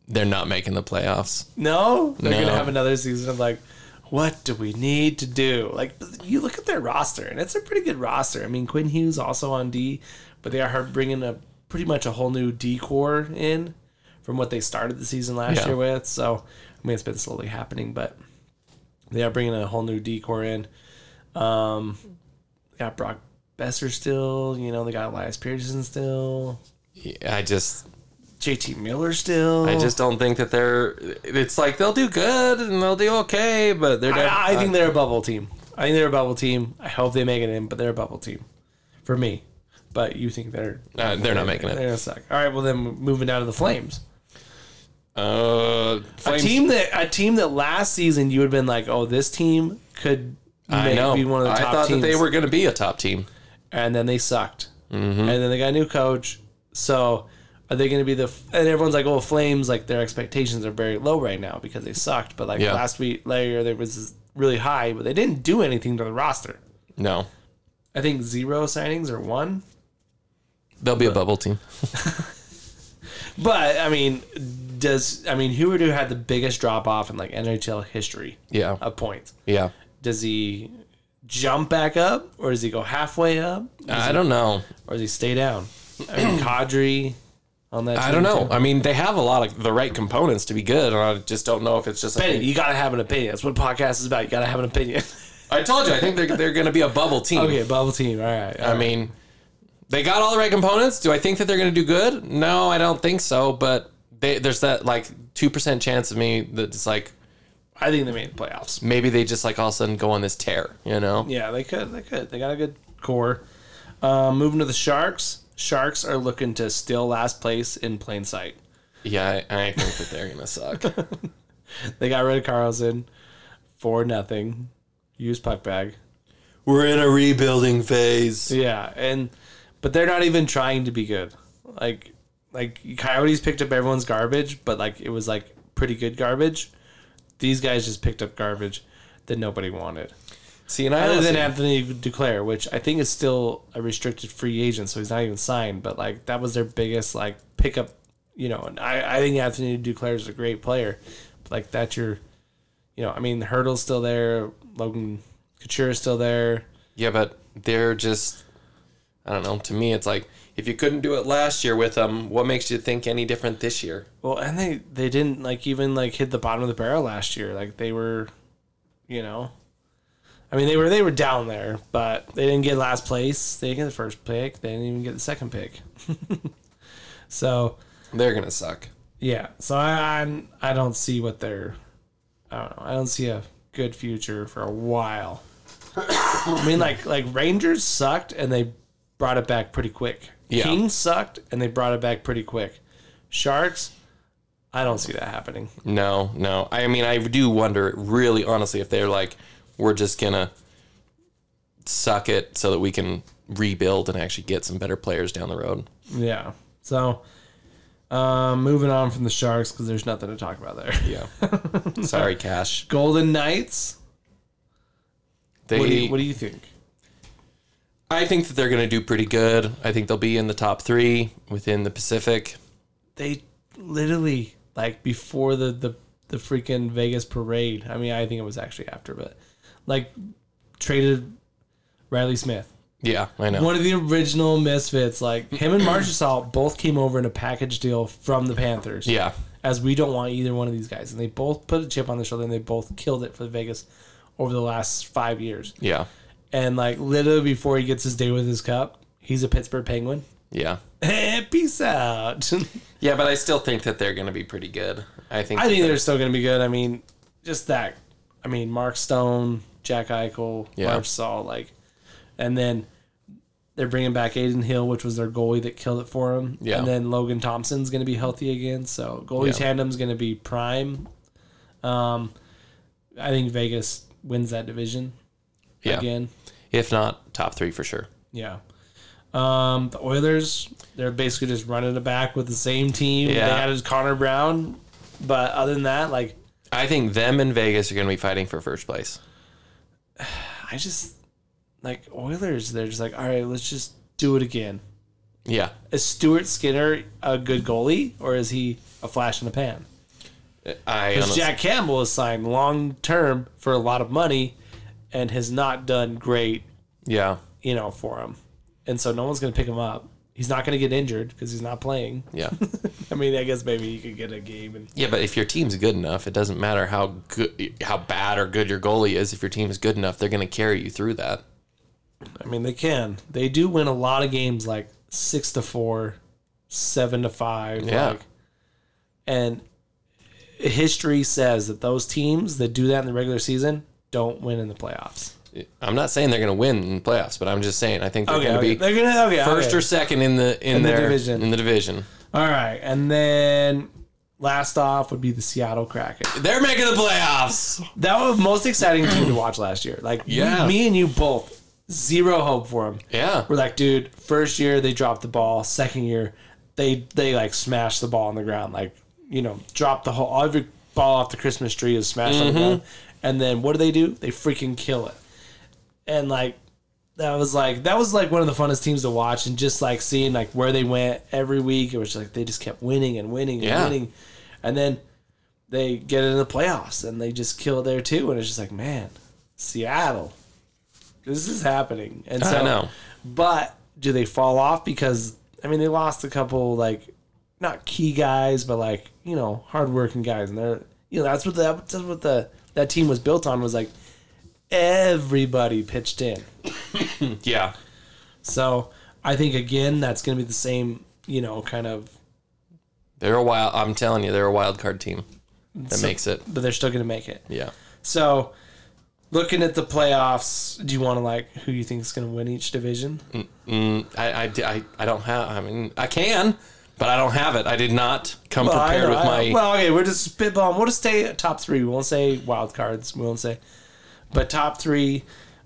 they're not making the playoffs. No? They're going to have another season of like, what do we need to do? Like, you look at their roster, and it's a pretty good roster. I mean, Quinn Hughes also on D, but they are bringing a pretty much a whole new D core in from what they started the season last Yeah. year with. So, I mean, it's been slowly happening, but they are bringing a whole new D core in. Um, they got Brock Boeser still, you know, they got Elias Pettersson still. I just JT Miller still. I just don't think that they're. It's like they'll do good and they'll do okay, but they're. def- I, I think they're a bubble team. I think they're a bubble team. I hope they make it in, but they're a bubble team for me. But you think they're uh, they're not making it. they're it. gonna suck. All right, well then moving down to the Flames. Uh, A team that a team that last season you would have been like, oh, this team could I know. be one of the top teams. I thought teams. that they were going to be a top team. and then they sucked, Mm-hmm. and then they got a new coach. So are they going to be the? And everyone's like, oh, Flames, like their expectations are very low right now because they sucked. But like Yeah. last week, later there was really high, but they didn't do anything to the roster. No, I think zero signings or one. they'll be a bubble team. But I mean, does I mean Huberdeau had the biggest drop off in like NHL history Yeah, of points? yeah. Does he jump back up, or does he go halfway up, I don't know. or does he stay down? I mean, Kadri on that. I don't know. too. I mean, they have a lot of the right components to be good. and I just don't know if it's just. a Benny, you gotta have an opinion. That's what podcast is about. You gotta have an opinion. I told you. I think they're they're going to be a bubble team. okay, bubble team. All right. all I right. mean, they got all the right components. Do I think that they're going to do good? No, I don't think so. But they, there's that like two percent chance of me that it's like I think they made the playoffs. maybe they just like all of a sudden go on this tear. You know? Yeah, they could. They could. They got a good core. Um, moving to the Sharks. Sharks are looking to still last place in plain sight. Yeah, I, I think that they're going to suck. They got rid of Karlsson for nothing. Use puck bag. We're in a rebuilding phase. Yeah, and but they're not even trying to be good. Like like Coyotes picked up everyone's garbage, but like it was like pretty good garbage. These guys just picked up garbage that nobody wanted. See, and I Other than Anthony Duclair, which I think is still a restricted free agent, so he's not even signed. But like that was their biggest like pickup, you know. And I, I think Anthony Duclair is a great player. But like that's your, you know, I mean Hertl's still there, Logan Couture is still there. Yeah, but they're just. I don't know. To me, it's like if you couldn't do it last year with them, what makes you think any different this year? Well, and they they didn't like even like hit the bottom of the barrel last year. Like they were, you know, I mean they were they were down there, but they didn't get last place. They didn't get the first pick. They didn't even get the second pick. so They're gonna suck. yeah, so I I'm, I don't see what they're. I don't know. I don't see a good future for a while. I mean, like like Rangers sucked and they brought it back pretty quick. Yeah. Kings sucked and they brought it back pretty quick. Sharks, I don't see that happening. No, no. I mean, I do wonder, really, honestly, if they're like, we're just gonna suck it so that we can rebuild and actually get some better players down the road. Yeah. So, um, moving on from the Sharks because there's nothing to talk about there. Yeah. Sorry, Cash. Golden Knights. They. What do you, what do you think? I think that they're gonna do pretty good. I think they'll be in the top three within the Pacific. They literally like before the the the freaking Vegas parade. I mean, I think it was actually after, but like traded Riley Smith. Yeah, I know. One of the original Misfits, like him and Marchessault, both came over in a package deal from the Panthers. Yeah, as we don't want either one of these guys. And they both put a chip on their shoulder and they both killed it for Vegas over the last five years. yeah, And like literally before he gets his day with his cup, he's a Pittsburgh Penguin. yeah, Peace out. yeah. But I still think that they're gonna be pretty good. I think. I think they're still going to be good. I mean, just that. I mean, Mark Stone, Jack Eichel, Yeah. Marchessault, like, and then they're bringing back Adin Hill, which was their goalie that killed it for him. Yeah. And then Logan Thompson's going to be healthy again. So goalie Yeah. tandem's going to be prime. Um, I think Vegas wins that division Yeah. again. If not, top three for sure. Yeah. Um, the Oilers, they're basically just running it back with the same team. Yeah. They added Connor Brown, but other than that, like, I think them and Vegas are gonna be fighting for first place. I just like Oilers. They're just like, all right, let's just do it again. Yeah, Is Stuart Skinner a good goalie, or is he a flash in the pan? I Because Jack Campbell is signed long term for a lot of money, and has not done great, yeah, you know, for him. And so no one's going to pick him up. He's not going to get injured because he's not playing. yeah, I mean, I guess maybe he could get a game and yeah. But if your team's good enough, it doesn't matter how good, how bad or good your goalie is. If your team is good enough, they're gonna carry you through that. I mean, they can. They do win a lot of games, like six to four, seven to five. Yeah. Like, and history says that those teams that do that in the regular season don't win in the playoffs. I'm not saying they're going to win in the playoffs, but I'm just saying I think they're Okay, going to okay. be they're gonna okay, first or second in the in, In the their division. in the division. All right, and then last off would be the Seattle Kraken. They're making the playoffs. That was the most exciting team to watch last year. Like, Yeah. me, and you both, zero hope for them. Yeah. We're like, dude, first year they dropped the ball. Second year, they they like smashed the ball on the ground. Like, you know, dropped the whole every ball off the Christmas tree is smashed on the mm-hmm. ground. And then what do they do? They freaking kill it. And like that was like that was like one of the funnest teams to watch and just like seeing like where they went every week. It was just like they just kept winning and winning and Yeah. winning. And then they get into the playoffs and they just kill there too. And it's just like, man, Seattle. This is happening. And so I know. but do they fall off because I mean they lost a couple like not key guys but like you know hardworking guys and they're you know that's what the, that's what the that team was built on was like everybody pitched in. Yeah. So I think again that's going to be the same you know kind of They're a wild. I'm telling you, they're a wild card team that makes it. but they're still going to make it. Yeah. So looking at the playoffs, do you want to like who you think is going to win each division? Mm, I, I, I, I don't have. I mean, I can, but I don't have it. I did not come Well, prepared with my. well, okay, we're just spitballing. We'll just stay top three. We won't say wild cards. We won't say, but top three,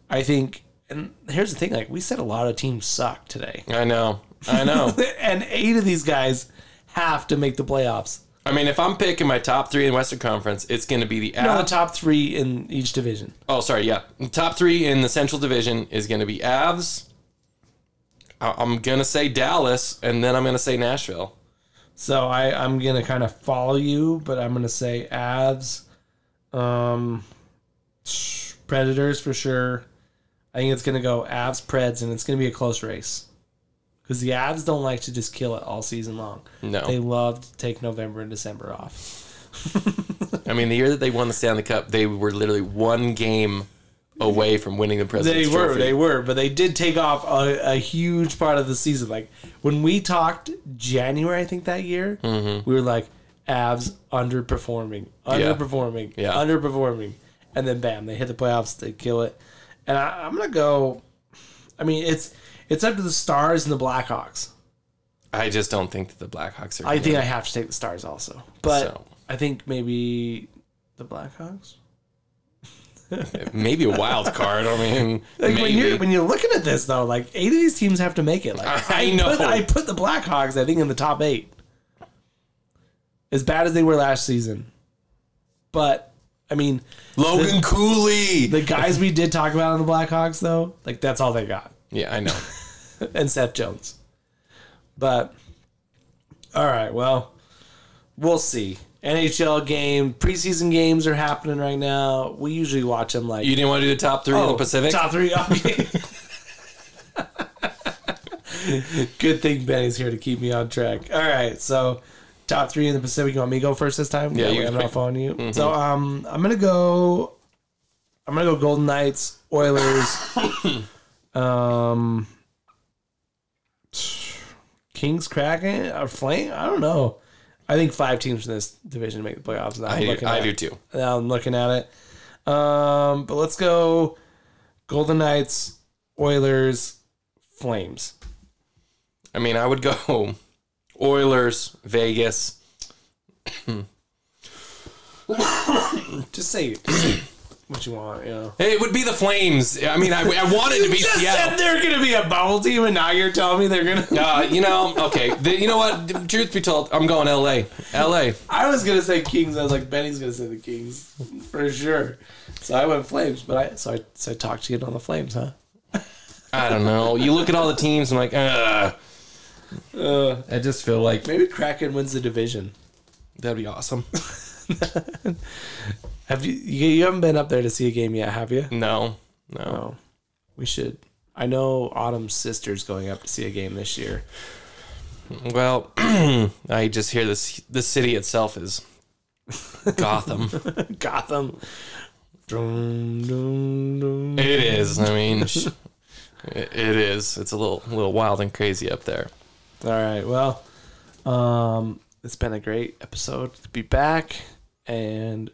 I think. And here's the thing: like we said, a lot of teams suck today, I know. I know. and eight of these guys have to make the playoffs. I mean, if I'm picking my top three in Western Conference, it's going to be the. No, the top three in each division. oh, sorry. Yeah, top three in the Central Division is going to be Avs. I- I'm gonna say Dallas, and then I'm gonna say Nashville. So I, I'm gonna kind of follow you, but I'm gonna say Avs, um, Predators for sure. I think it's gonna go Avs, Preds, and it's gonna be a close race. Because the Avs don't like to just kill it all season long. No. They love to take November and December off. I mean, the year that they won the Stanley Cup, they were literally one game away from winning the They were, Trophy. they were, but they did take off a, a huge part of the season. Like when we talked January, I think that year, Mm-hmm. we were like, Avs underperforming, underperforming, Yeah. underperforming, and then bam, they hit the playoffs, they kill it. And I, I'm gonna go. I mean, it's it's up to the Stars and the Blackhawks. I just don't think that the Blackhawks are. I think I have to take the Stars also, but So. I think maybe the Blackhawks. maybe a wild card. I mean, Like maybe. when you're when you're looking at this though, like eight of these teams have to make it. Like I know. put, I put the Blackhawks, I think, in the top eight. As bad as they were last season, but I mean, Logan Cooley. the guys we did talk about on the Blackhawks though, like that's all they got, yeah, I know. and Seth Jones. But all right, well, we'll see. NHL game preseason games are happening right now. We usually watch them like You didn't want to do the top three in the oh, Pacific? Oh, Top three. Oh, okay. Good thing Benny's here to keep me on track. All right, so top three in the Pacific. You want me to go first this time? Yeah, way I'm not following you. So um, I'm gonna go. I'm gonna go Golden Knights, Oilers, um, Kings, Kraken, or Flame. I don't know. I think five teams in this division to make the playoffs. Now I, looking I do too. now I'm looking at it. Um, but let's go Golden Knights, Oilers, Flames. I mean, I would go Oilers, Vegas. Just say, just say what you want, you know. It would be the Flames. I mean, I, I wanted to be Just Seattle. said they're gonna be a bubble team, and now you're telling me they're gonna. Uh, you know, okay. The, you know what? Truth be told, I'm going LA. LA. I was gonna say Kings. I was like Benny's gonna say the Kings for sure. So I went Flames, but I so I so I talked to you on the Flames, huh? I don't know. You look at all the teams, I'm like, uh, Uh, I just feel like maybe Kraken wins the division. that'd be awesome. Have you you you haven't been up there to see a game yet? Have you? No, no. Oh, we should. I know Autumn's sister's going up to see a game this year. Well, I just hear this. The city itself is Gotham. Gotham. Dun, dun, dun. It is. I mean, it it is. It's a little, little wild and crazy up there. All right. Well, Um, it's been a great episode to be back and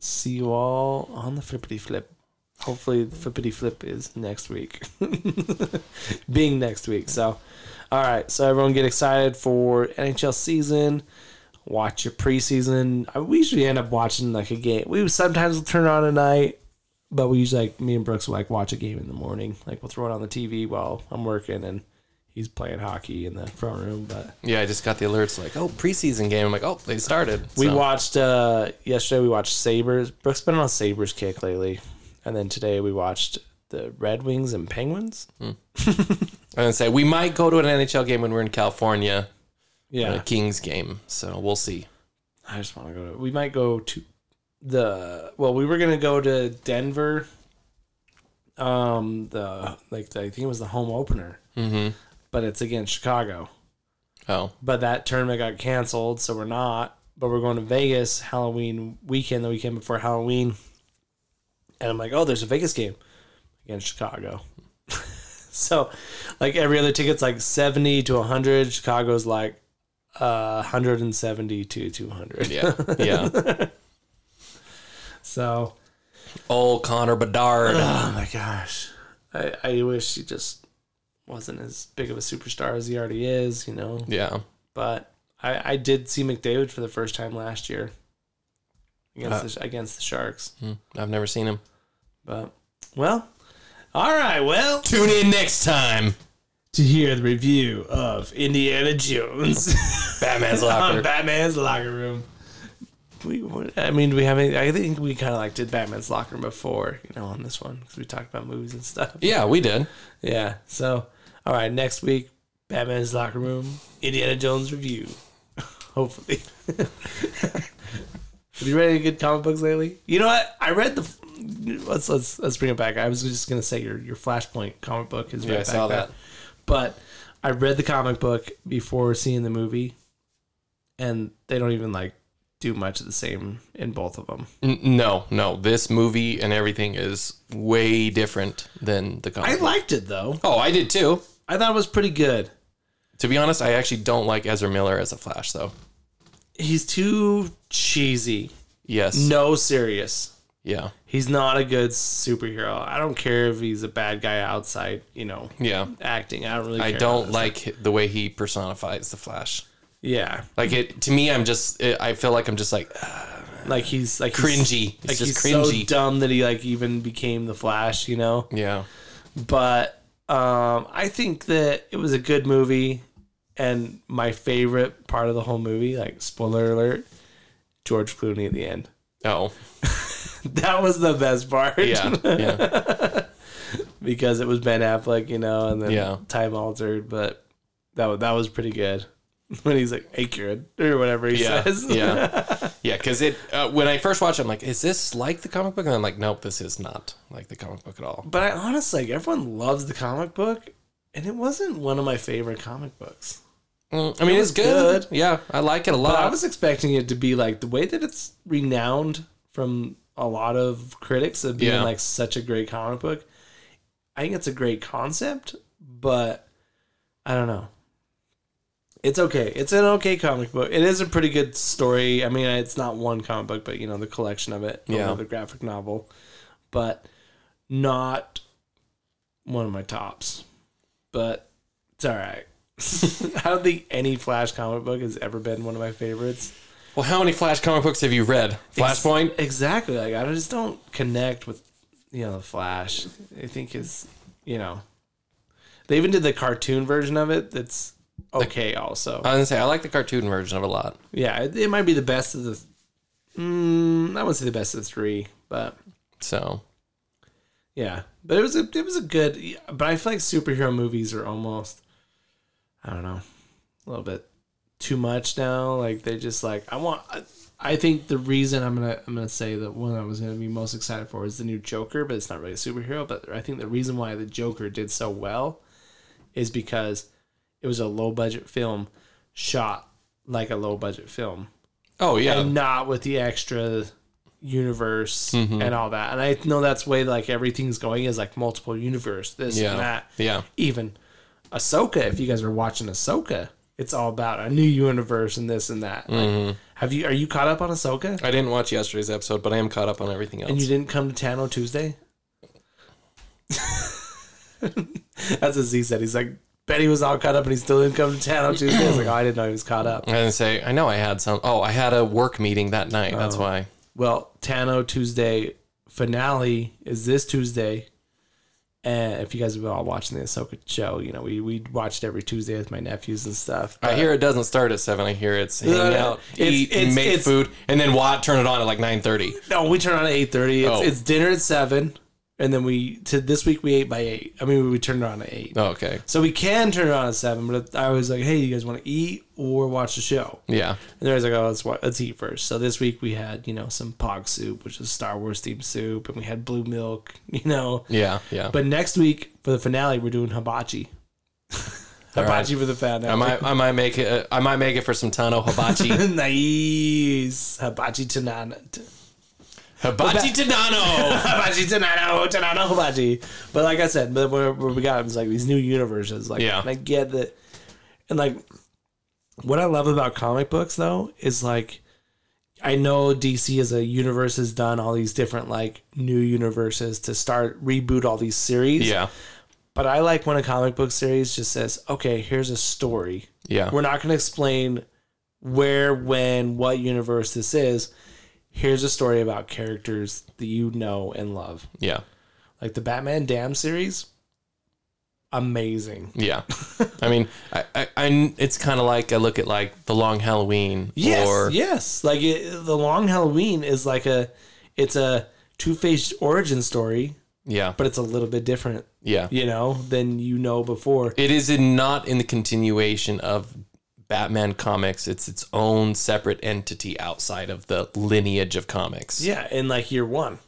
see you all on the flippity flip. Hopefully, the flippity flip is next week, being next week. So, all right. So everyone get excited for NHL season. Watch your preseason. We usually end up watching like a game. We sometimes will turn on at night, but we usually like me and Brooks will like watch a game in the morning. Like we'll throw it on the TV while I'm working and he's playing hockey in the front room. But Yeah, I just got the alerts like, oh, preseason game. I'm like, oh, they started. we So, watched uh yesterday. We watched Sabres. Brooks been on Sabres kick lately, and then today we watched the Red Wings and Penguins. I was gonna say we might go to an NHL game when we're in California, Yeah, a Kings game. So we'll see. I just want to go to. We might go to the. Well, we were gonna go to Denver. Um, the like the, I think it was the home opener, Mm-hmm. But it's against Chicago. Oh, But that tournament got canceled, so we're not. But we're going to Vegas Halloween weekend, the weekend before Halloween. And I'm like, oh, there's a Vegas game against Chicago. so, like every other ticket's like 70 to 100. Chicago's like uh, 170 to 200. yeah, yeah. So, Old Connor Bedard. oh my gosh. I, I wish he just wasn't as big of a superstar as he already is, you know? yeah. but I, I did see McDavid for the first time last year against Uh, the, against the Sharks. Hmm, I've never seen him. But well, all right. Well, Tune in next time. to hear the review of Indiana Jones Batman's locker. Batman's locker room. We, I mean, do we have any? I think we kind of like did Batman's locker room before, you know, on this one because we talked about movies and stuff. yeah, we did. Yeah. So, all right, next week, Batman's locker room, Indiana Jones review. Hopefully. Have you read any good comic books lately? You know what? I read the. Let's let's let's bring it back. I was just gonna say your your Flashpoint comic book is Yeah, right I back saw that. But I read the comic book before seeing the movie, and they don't even like do much of the same in both of them. No, no. This movie and everything is way different than the comic. I liked it though. oh, I did too. I thought it was pretty good. To be honest, I actually don't like Ezra Miller as a Flash, though. He's too cheesy. Yes. No serious. Yeah. He's not a good superhero. I don't care if he's a bad guy outside, you know, Yeah. acting. I don't really. I don't like the way he personifies the Flash. Yeah, Like it to me, I'm just. It, I feel like I'm just like ah. like he's like cringy. It's like just he's cringy. so dumb that he like even became the Flash, you know. yeah. But um, I think that it was a good movie, and my favorite part of the whole movie, like spoiler alert, George Clooney at the end. Oh. That was the best part. Yeah. Yeah. because it was Ben Affleck, you know, and then Yeah. time altered, but that that was pretty good. When he's like accurate or whatever he Yeah. says. Yeah. Yeah. Because it uh, when I first watched, it, I'm like, is this like the comic book? And I'm like, nope, this is not like the comic book at all. But I honestly, like, everyone loves the comic book, and it wasn't one of my favorite comic books. Mm, I mean, was it's good. good. Yeah, I like it a But lot. I was expecting it to be like the way that it's renowned from a lot of critics of being Yeah. like such a great comic book. I think it's a great concept, but I don't know. It's okay. It's an okay comic book. It is a pretty good story. I mean, it's not one comic book, but you know the collection of it. Yeah. the graphic novel, but not one of my tops. But it's all right. I don't think any Flash comic book has ever been one of my favorites. well, how many Flash comic books have you read? Flashpoint. Exactly. Like I just don't connect with you know the Flash. I think is you know they even did the cartoon version of it. That's okay. Also, I was gonna say I like the cartoon version of it a lot. yeah, it, it might be the best of the. Mm, I wouldn't say the best of the three, but So yeah, but it was a it was a good. But I feel like superhero movies are almost, I don't know, a little bit too much now. Like they just like I want. I, I think the reason I'm gonna I'm gonna say that one I was gonna be most excited for is the new Joker, but it's not really a superhero. But I think the reason why the Joker did so well is because it was a low budget film shot like a low budget film oh yeah, and not with the extra universe Mm-hmm. and all that. And I know that's way like everything's going is like multiple universe, this yeah, and that. yeah, Even Ahsoka, if you guys are watching Ahsoka, It's all about a new universe and this and that. Like, Mm-hmm. Have you? Are you caught up on Ahsoka? I didn't watch yesterday's episode, but I am caught up on everything else. And you didn't come to Tano Tuesday? That's what Z said. He's like, Betty was all caught up and he still didn't come to Tano Tuesday. I was like, oh, I didn't know he was caught up. I didn't say. I know I had some. Oh, I had a work meeting that night. That's Oh. why. Well, Tano Tuesday finale is this Tuesday. And if you guys have been all watching the Ahsoka show, you know, we, we watched every Tuesday with my nephews and stuff. I hear it doesn't start at seven. I hear it's hang no, out, it's- eat, it's- make it's- food, and then what? Turn it on at like nine thirty. No, we turn on at eight thirty. It's, Oh. it's dinner at seven, and then we to this week we ate by eight. I mean, we turned on at eight, Oh, okay. so we can turn on at seven. But I was like, hey, you guys want to eat or watch the show? Yeah. And they're always like, oh, let's wa- let's eat first. So this week we had you know some pog soup, which is Star Wars themed soup, and we had blue milk, you know. Yeah. Yeah. But next week for the finale, we're doing hibachi. All right. hibachi for the finale. I might. I might make it. I might make it for some Tano hibachi. nice hibachi tanana. Hibachi Tanano. hibachi tanano tanano hibachi. But like I said, but where, where we got is like these new universes. Like, Yeah. and I get that, and like what I love about comic books though is like. I know DC as a universe has done all these different like new universes to start reboot all these series. Yeah. But I like when a comic book series just says, okay, here's a story. Yeah. We're not going to explain where, when, what universe this is. Here's a story about characters that you know and love. Yeah. Like the Batman Damn series, amazing. Yeah. I mean, I, I, I it's kind of like I look at like the Long Halloween Yes, or yes. Like it, the Long Halloween is like a, it's a Two Faced origin story, yeah, but it's a little bit different, yeah. you know, than you know before. It is in, not in the continuation of Batman comics. It's its own separate entity outside of the lineage of comics. Yeah, in like year one.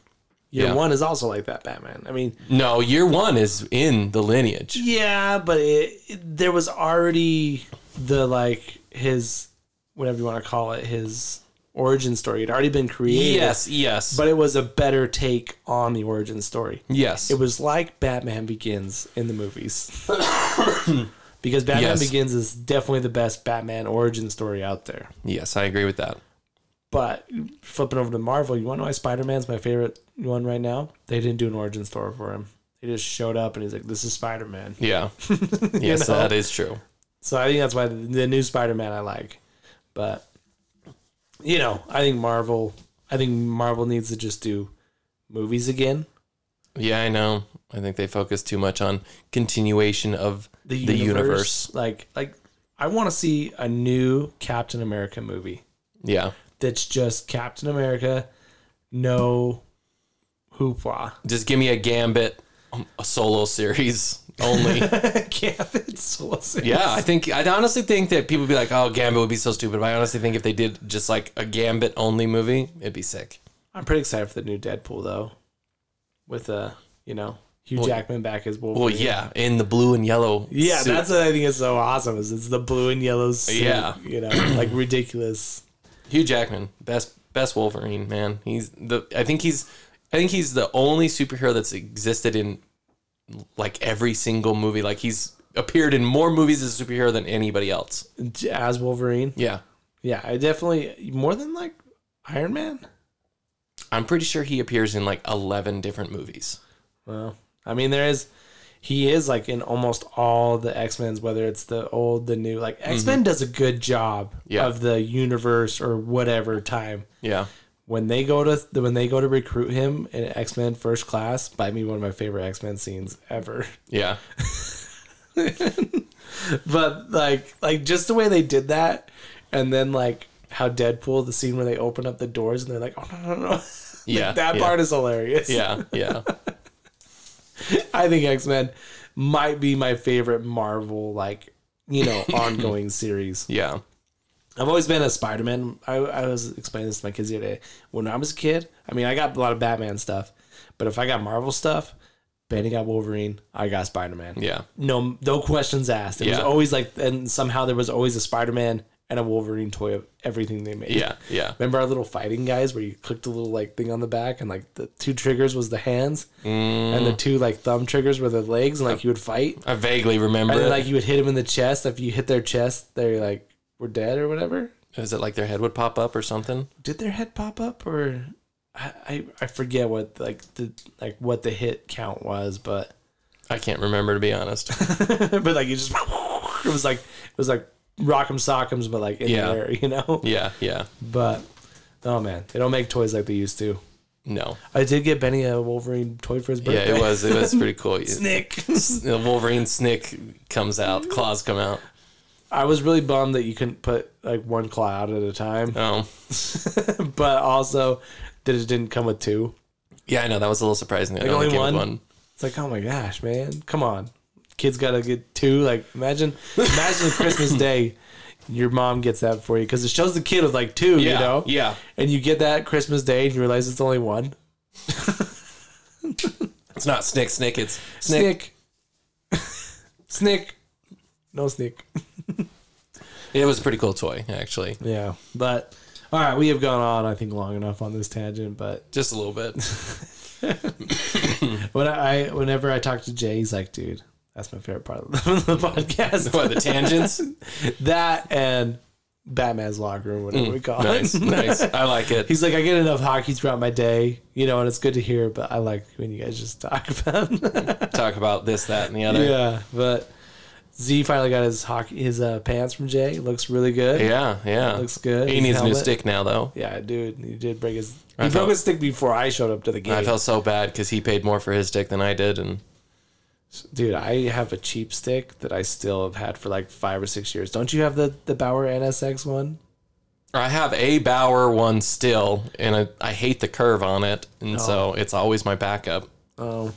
Year Yeah. one is also like that Batman. I mean, No, year one is in the lineage. Yeah, but it, it- there was already the like his whatever you want to call it, his origin story It had already been created. Yes, yes, But it was a better take on the origin story. yes. It was like Batman Begins in the movies. because Batman Yes. Begins is definitely the best Batman origin story out there. yes, I agree with that. But flipping over to Marvel, you want to know why Spider Man's my favorite one right now? They didn't do an origin story for him. They just showed up and he's like, "This is Spider Man." Yeah. yes, know? that is true. So I think that's why the, the new Spider-Man I like. But you know, I think Marvel I think Marvel needs to just do movies again. Yeah, I know. I think they focus too much on continuation of The the universe, universe. like like I want to see a new Captain America movie Yeah. that's just Captain America, no hoopla. Just give me a Gambit, um, a solo series only. Gambit Solo Series. yeah, I think I honestly think that people would be like, "Oh, Gambit would be so stupid." But I honestly think if they did just like a Gambit only movie, it'd be sick. I'm pretty excited for the new Deadpool though, with uh, you know, Hugh Well- Jackman back as Wolverine. Well, yeah, in the blue and yellow. Yeah, suit. that's what I think is so awesome. Is it's the blue and yellow suit, Yeah. you know, like ridiculous. Hugh Jackman, best best Wolverine, man. He's the I think he's I think he's the only superhero that's existed in like every single movie. Like he's appeared in more movies as a superhero than anybody else. As Wolverine, Yeah. yeah, I definitely more than like Iron Man. I'm pretty sure he appears in like 11 different movies. Well, I mean, there is he is like in almost all the X Men's, whether it's the old, the new. Like X Men does a good job Mm-hmm. Yeah. of the universe or whatever time. Yeah. When they go to when they go to recruit him in X Men First Class, might me one of my favorite X Men scenes ever. Yeah. but like like just the way they did that and then like how deadpool the scene where they open up the doors and they're like oh no no no Like, Yeah. that yeah. part is hilarious Yeah. Yeah. i think x-men might be my favorite marvel like you know ongoing series Yeah. i've always been a spider-man I, I was explaining this to my kids the other day when i was a kid i mean i got a lot of batman stuff but if i got marvel stuff Benny got Wolverine. I got Spider Man. Yeah. no no questions asked. It was always like, and somehow there was always a Spider Man and a Wolverine toy of everything they made. Yeah, yeah. Remember our little fighting guys where you clicked the little like thing on the back and like the two triggers was the hands and the mm. two like thumb triggers were the legs and like you would fight I vaguely remember. and then like you would hit them in the chest. If you hit their chest, they like were dead or whatever. Is it like their head would pop up or something? Did their head pop up or I I, I forget what like the like what the hit count was, but I can't remember to be honest. but like you just it was like it was like rock'em sock'ems, but like in Yeah. the air, you know. yeah, yeah. But oh man, they don't make toys like they used to. No. I did get Benny a Wolverine toy for his birthday. Yeah, it was it was pretty cool. Snick. The Wolverine snick comes out, claws come out. I was really bummed that you couldn't put like one claw out at a time, Oh. but also that it didn't come with two. Yeah, I know that was a little surprising. Like, only one? one. It's like, oh my gosh, man, come on, kids gotta get two. Like, imagine, imagine Christmas Day, your mom gets that for you because it shows the kid with like two, Yeah, you know, yeah. and you get that Christmas Day and you realize it's only one. It's not snick snick. It's snick. Snick, snick, no snick. It was a pretty cool toy, actually. Yeah, but all right, we have gone on, I think, long enough on this tangent. But Just a little bit. when I, whenever I talk to Jay, he's like, "Dude, that's my favorite part of the podcast." what the tangents? that and Batman's locker room, whatever we call nice, it. nice. I like it. He's like, I get enough hockey throughout my day, you know, and it's good to hear. But I like when you guys just talk about. Talk about this, that, and the other. yeah, but Z finally got his hockey, his uh, pants from Jay. Looks really good. Yeah, yeah. Looks good. He His needs a new stick now, though. Yeah, dude, he did break his. He I broke felt- his stick before I showed up to the game. I felt so bad because he paid more for his stick than I did, and Dude, I have a cheap stick that I still have had for like five or six years. Don't you have the the Bauer NSX one? I have a Bauer one still, and I, I hate the curve on it, and oh. so it's always my backup. Oh,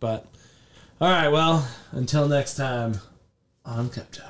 but all right. Well, until next time, on Cup Talk.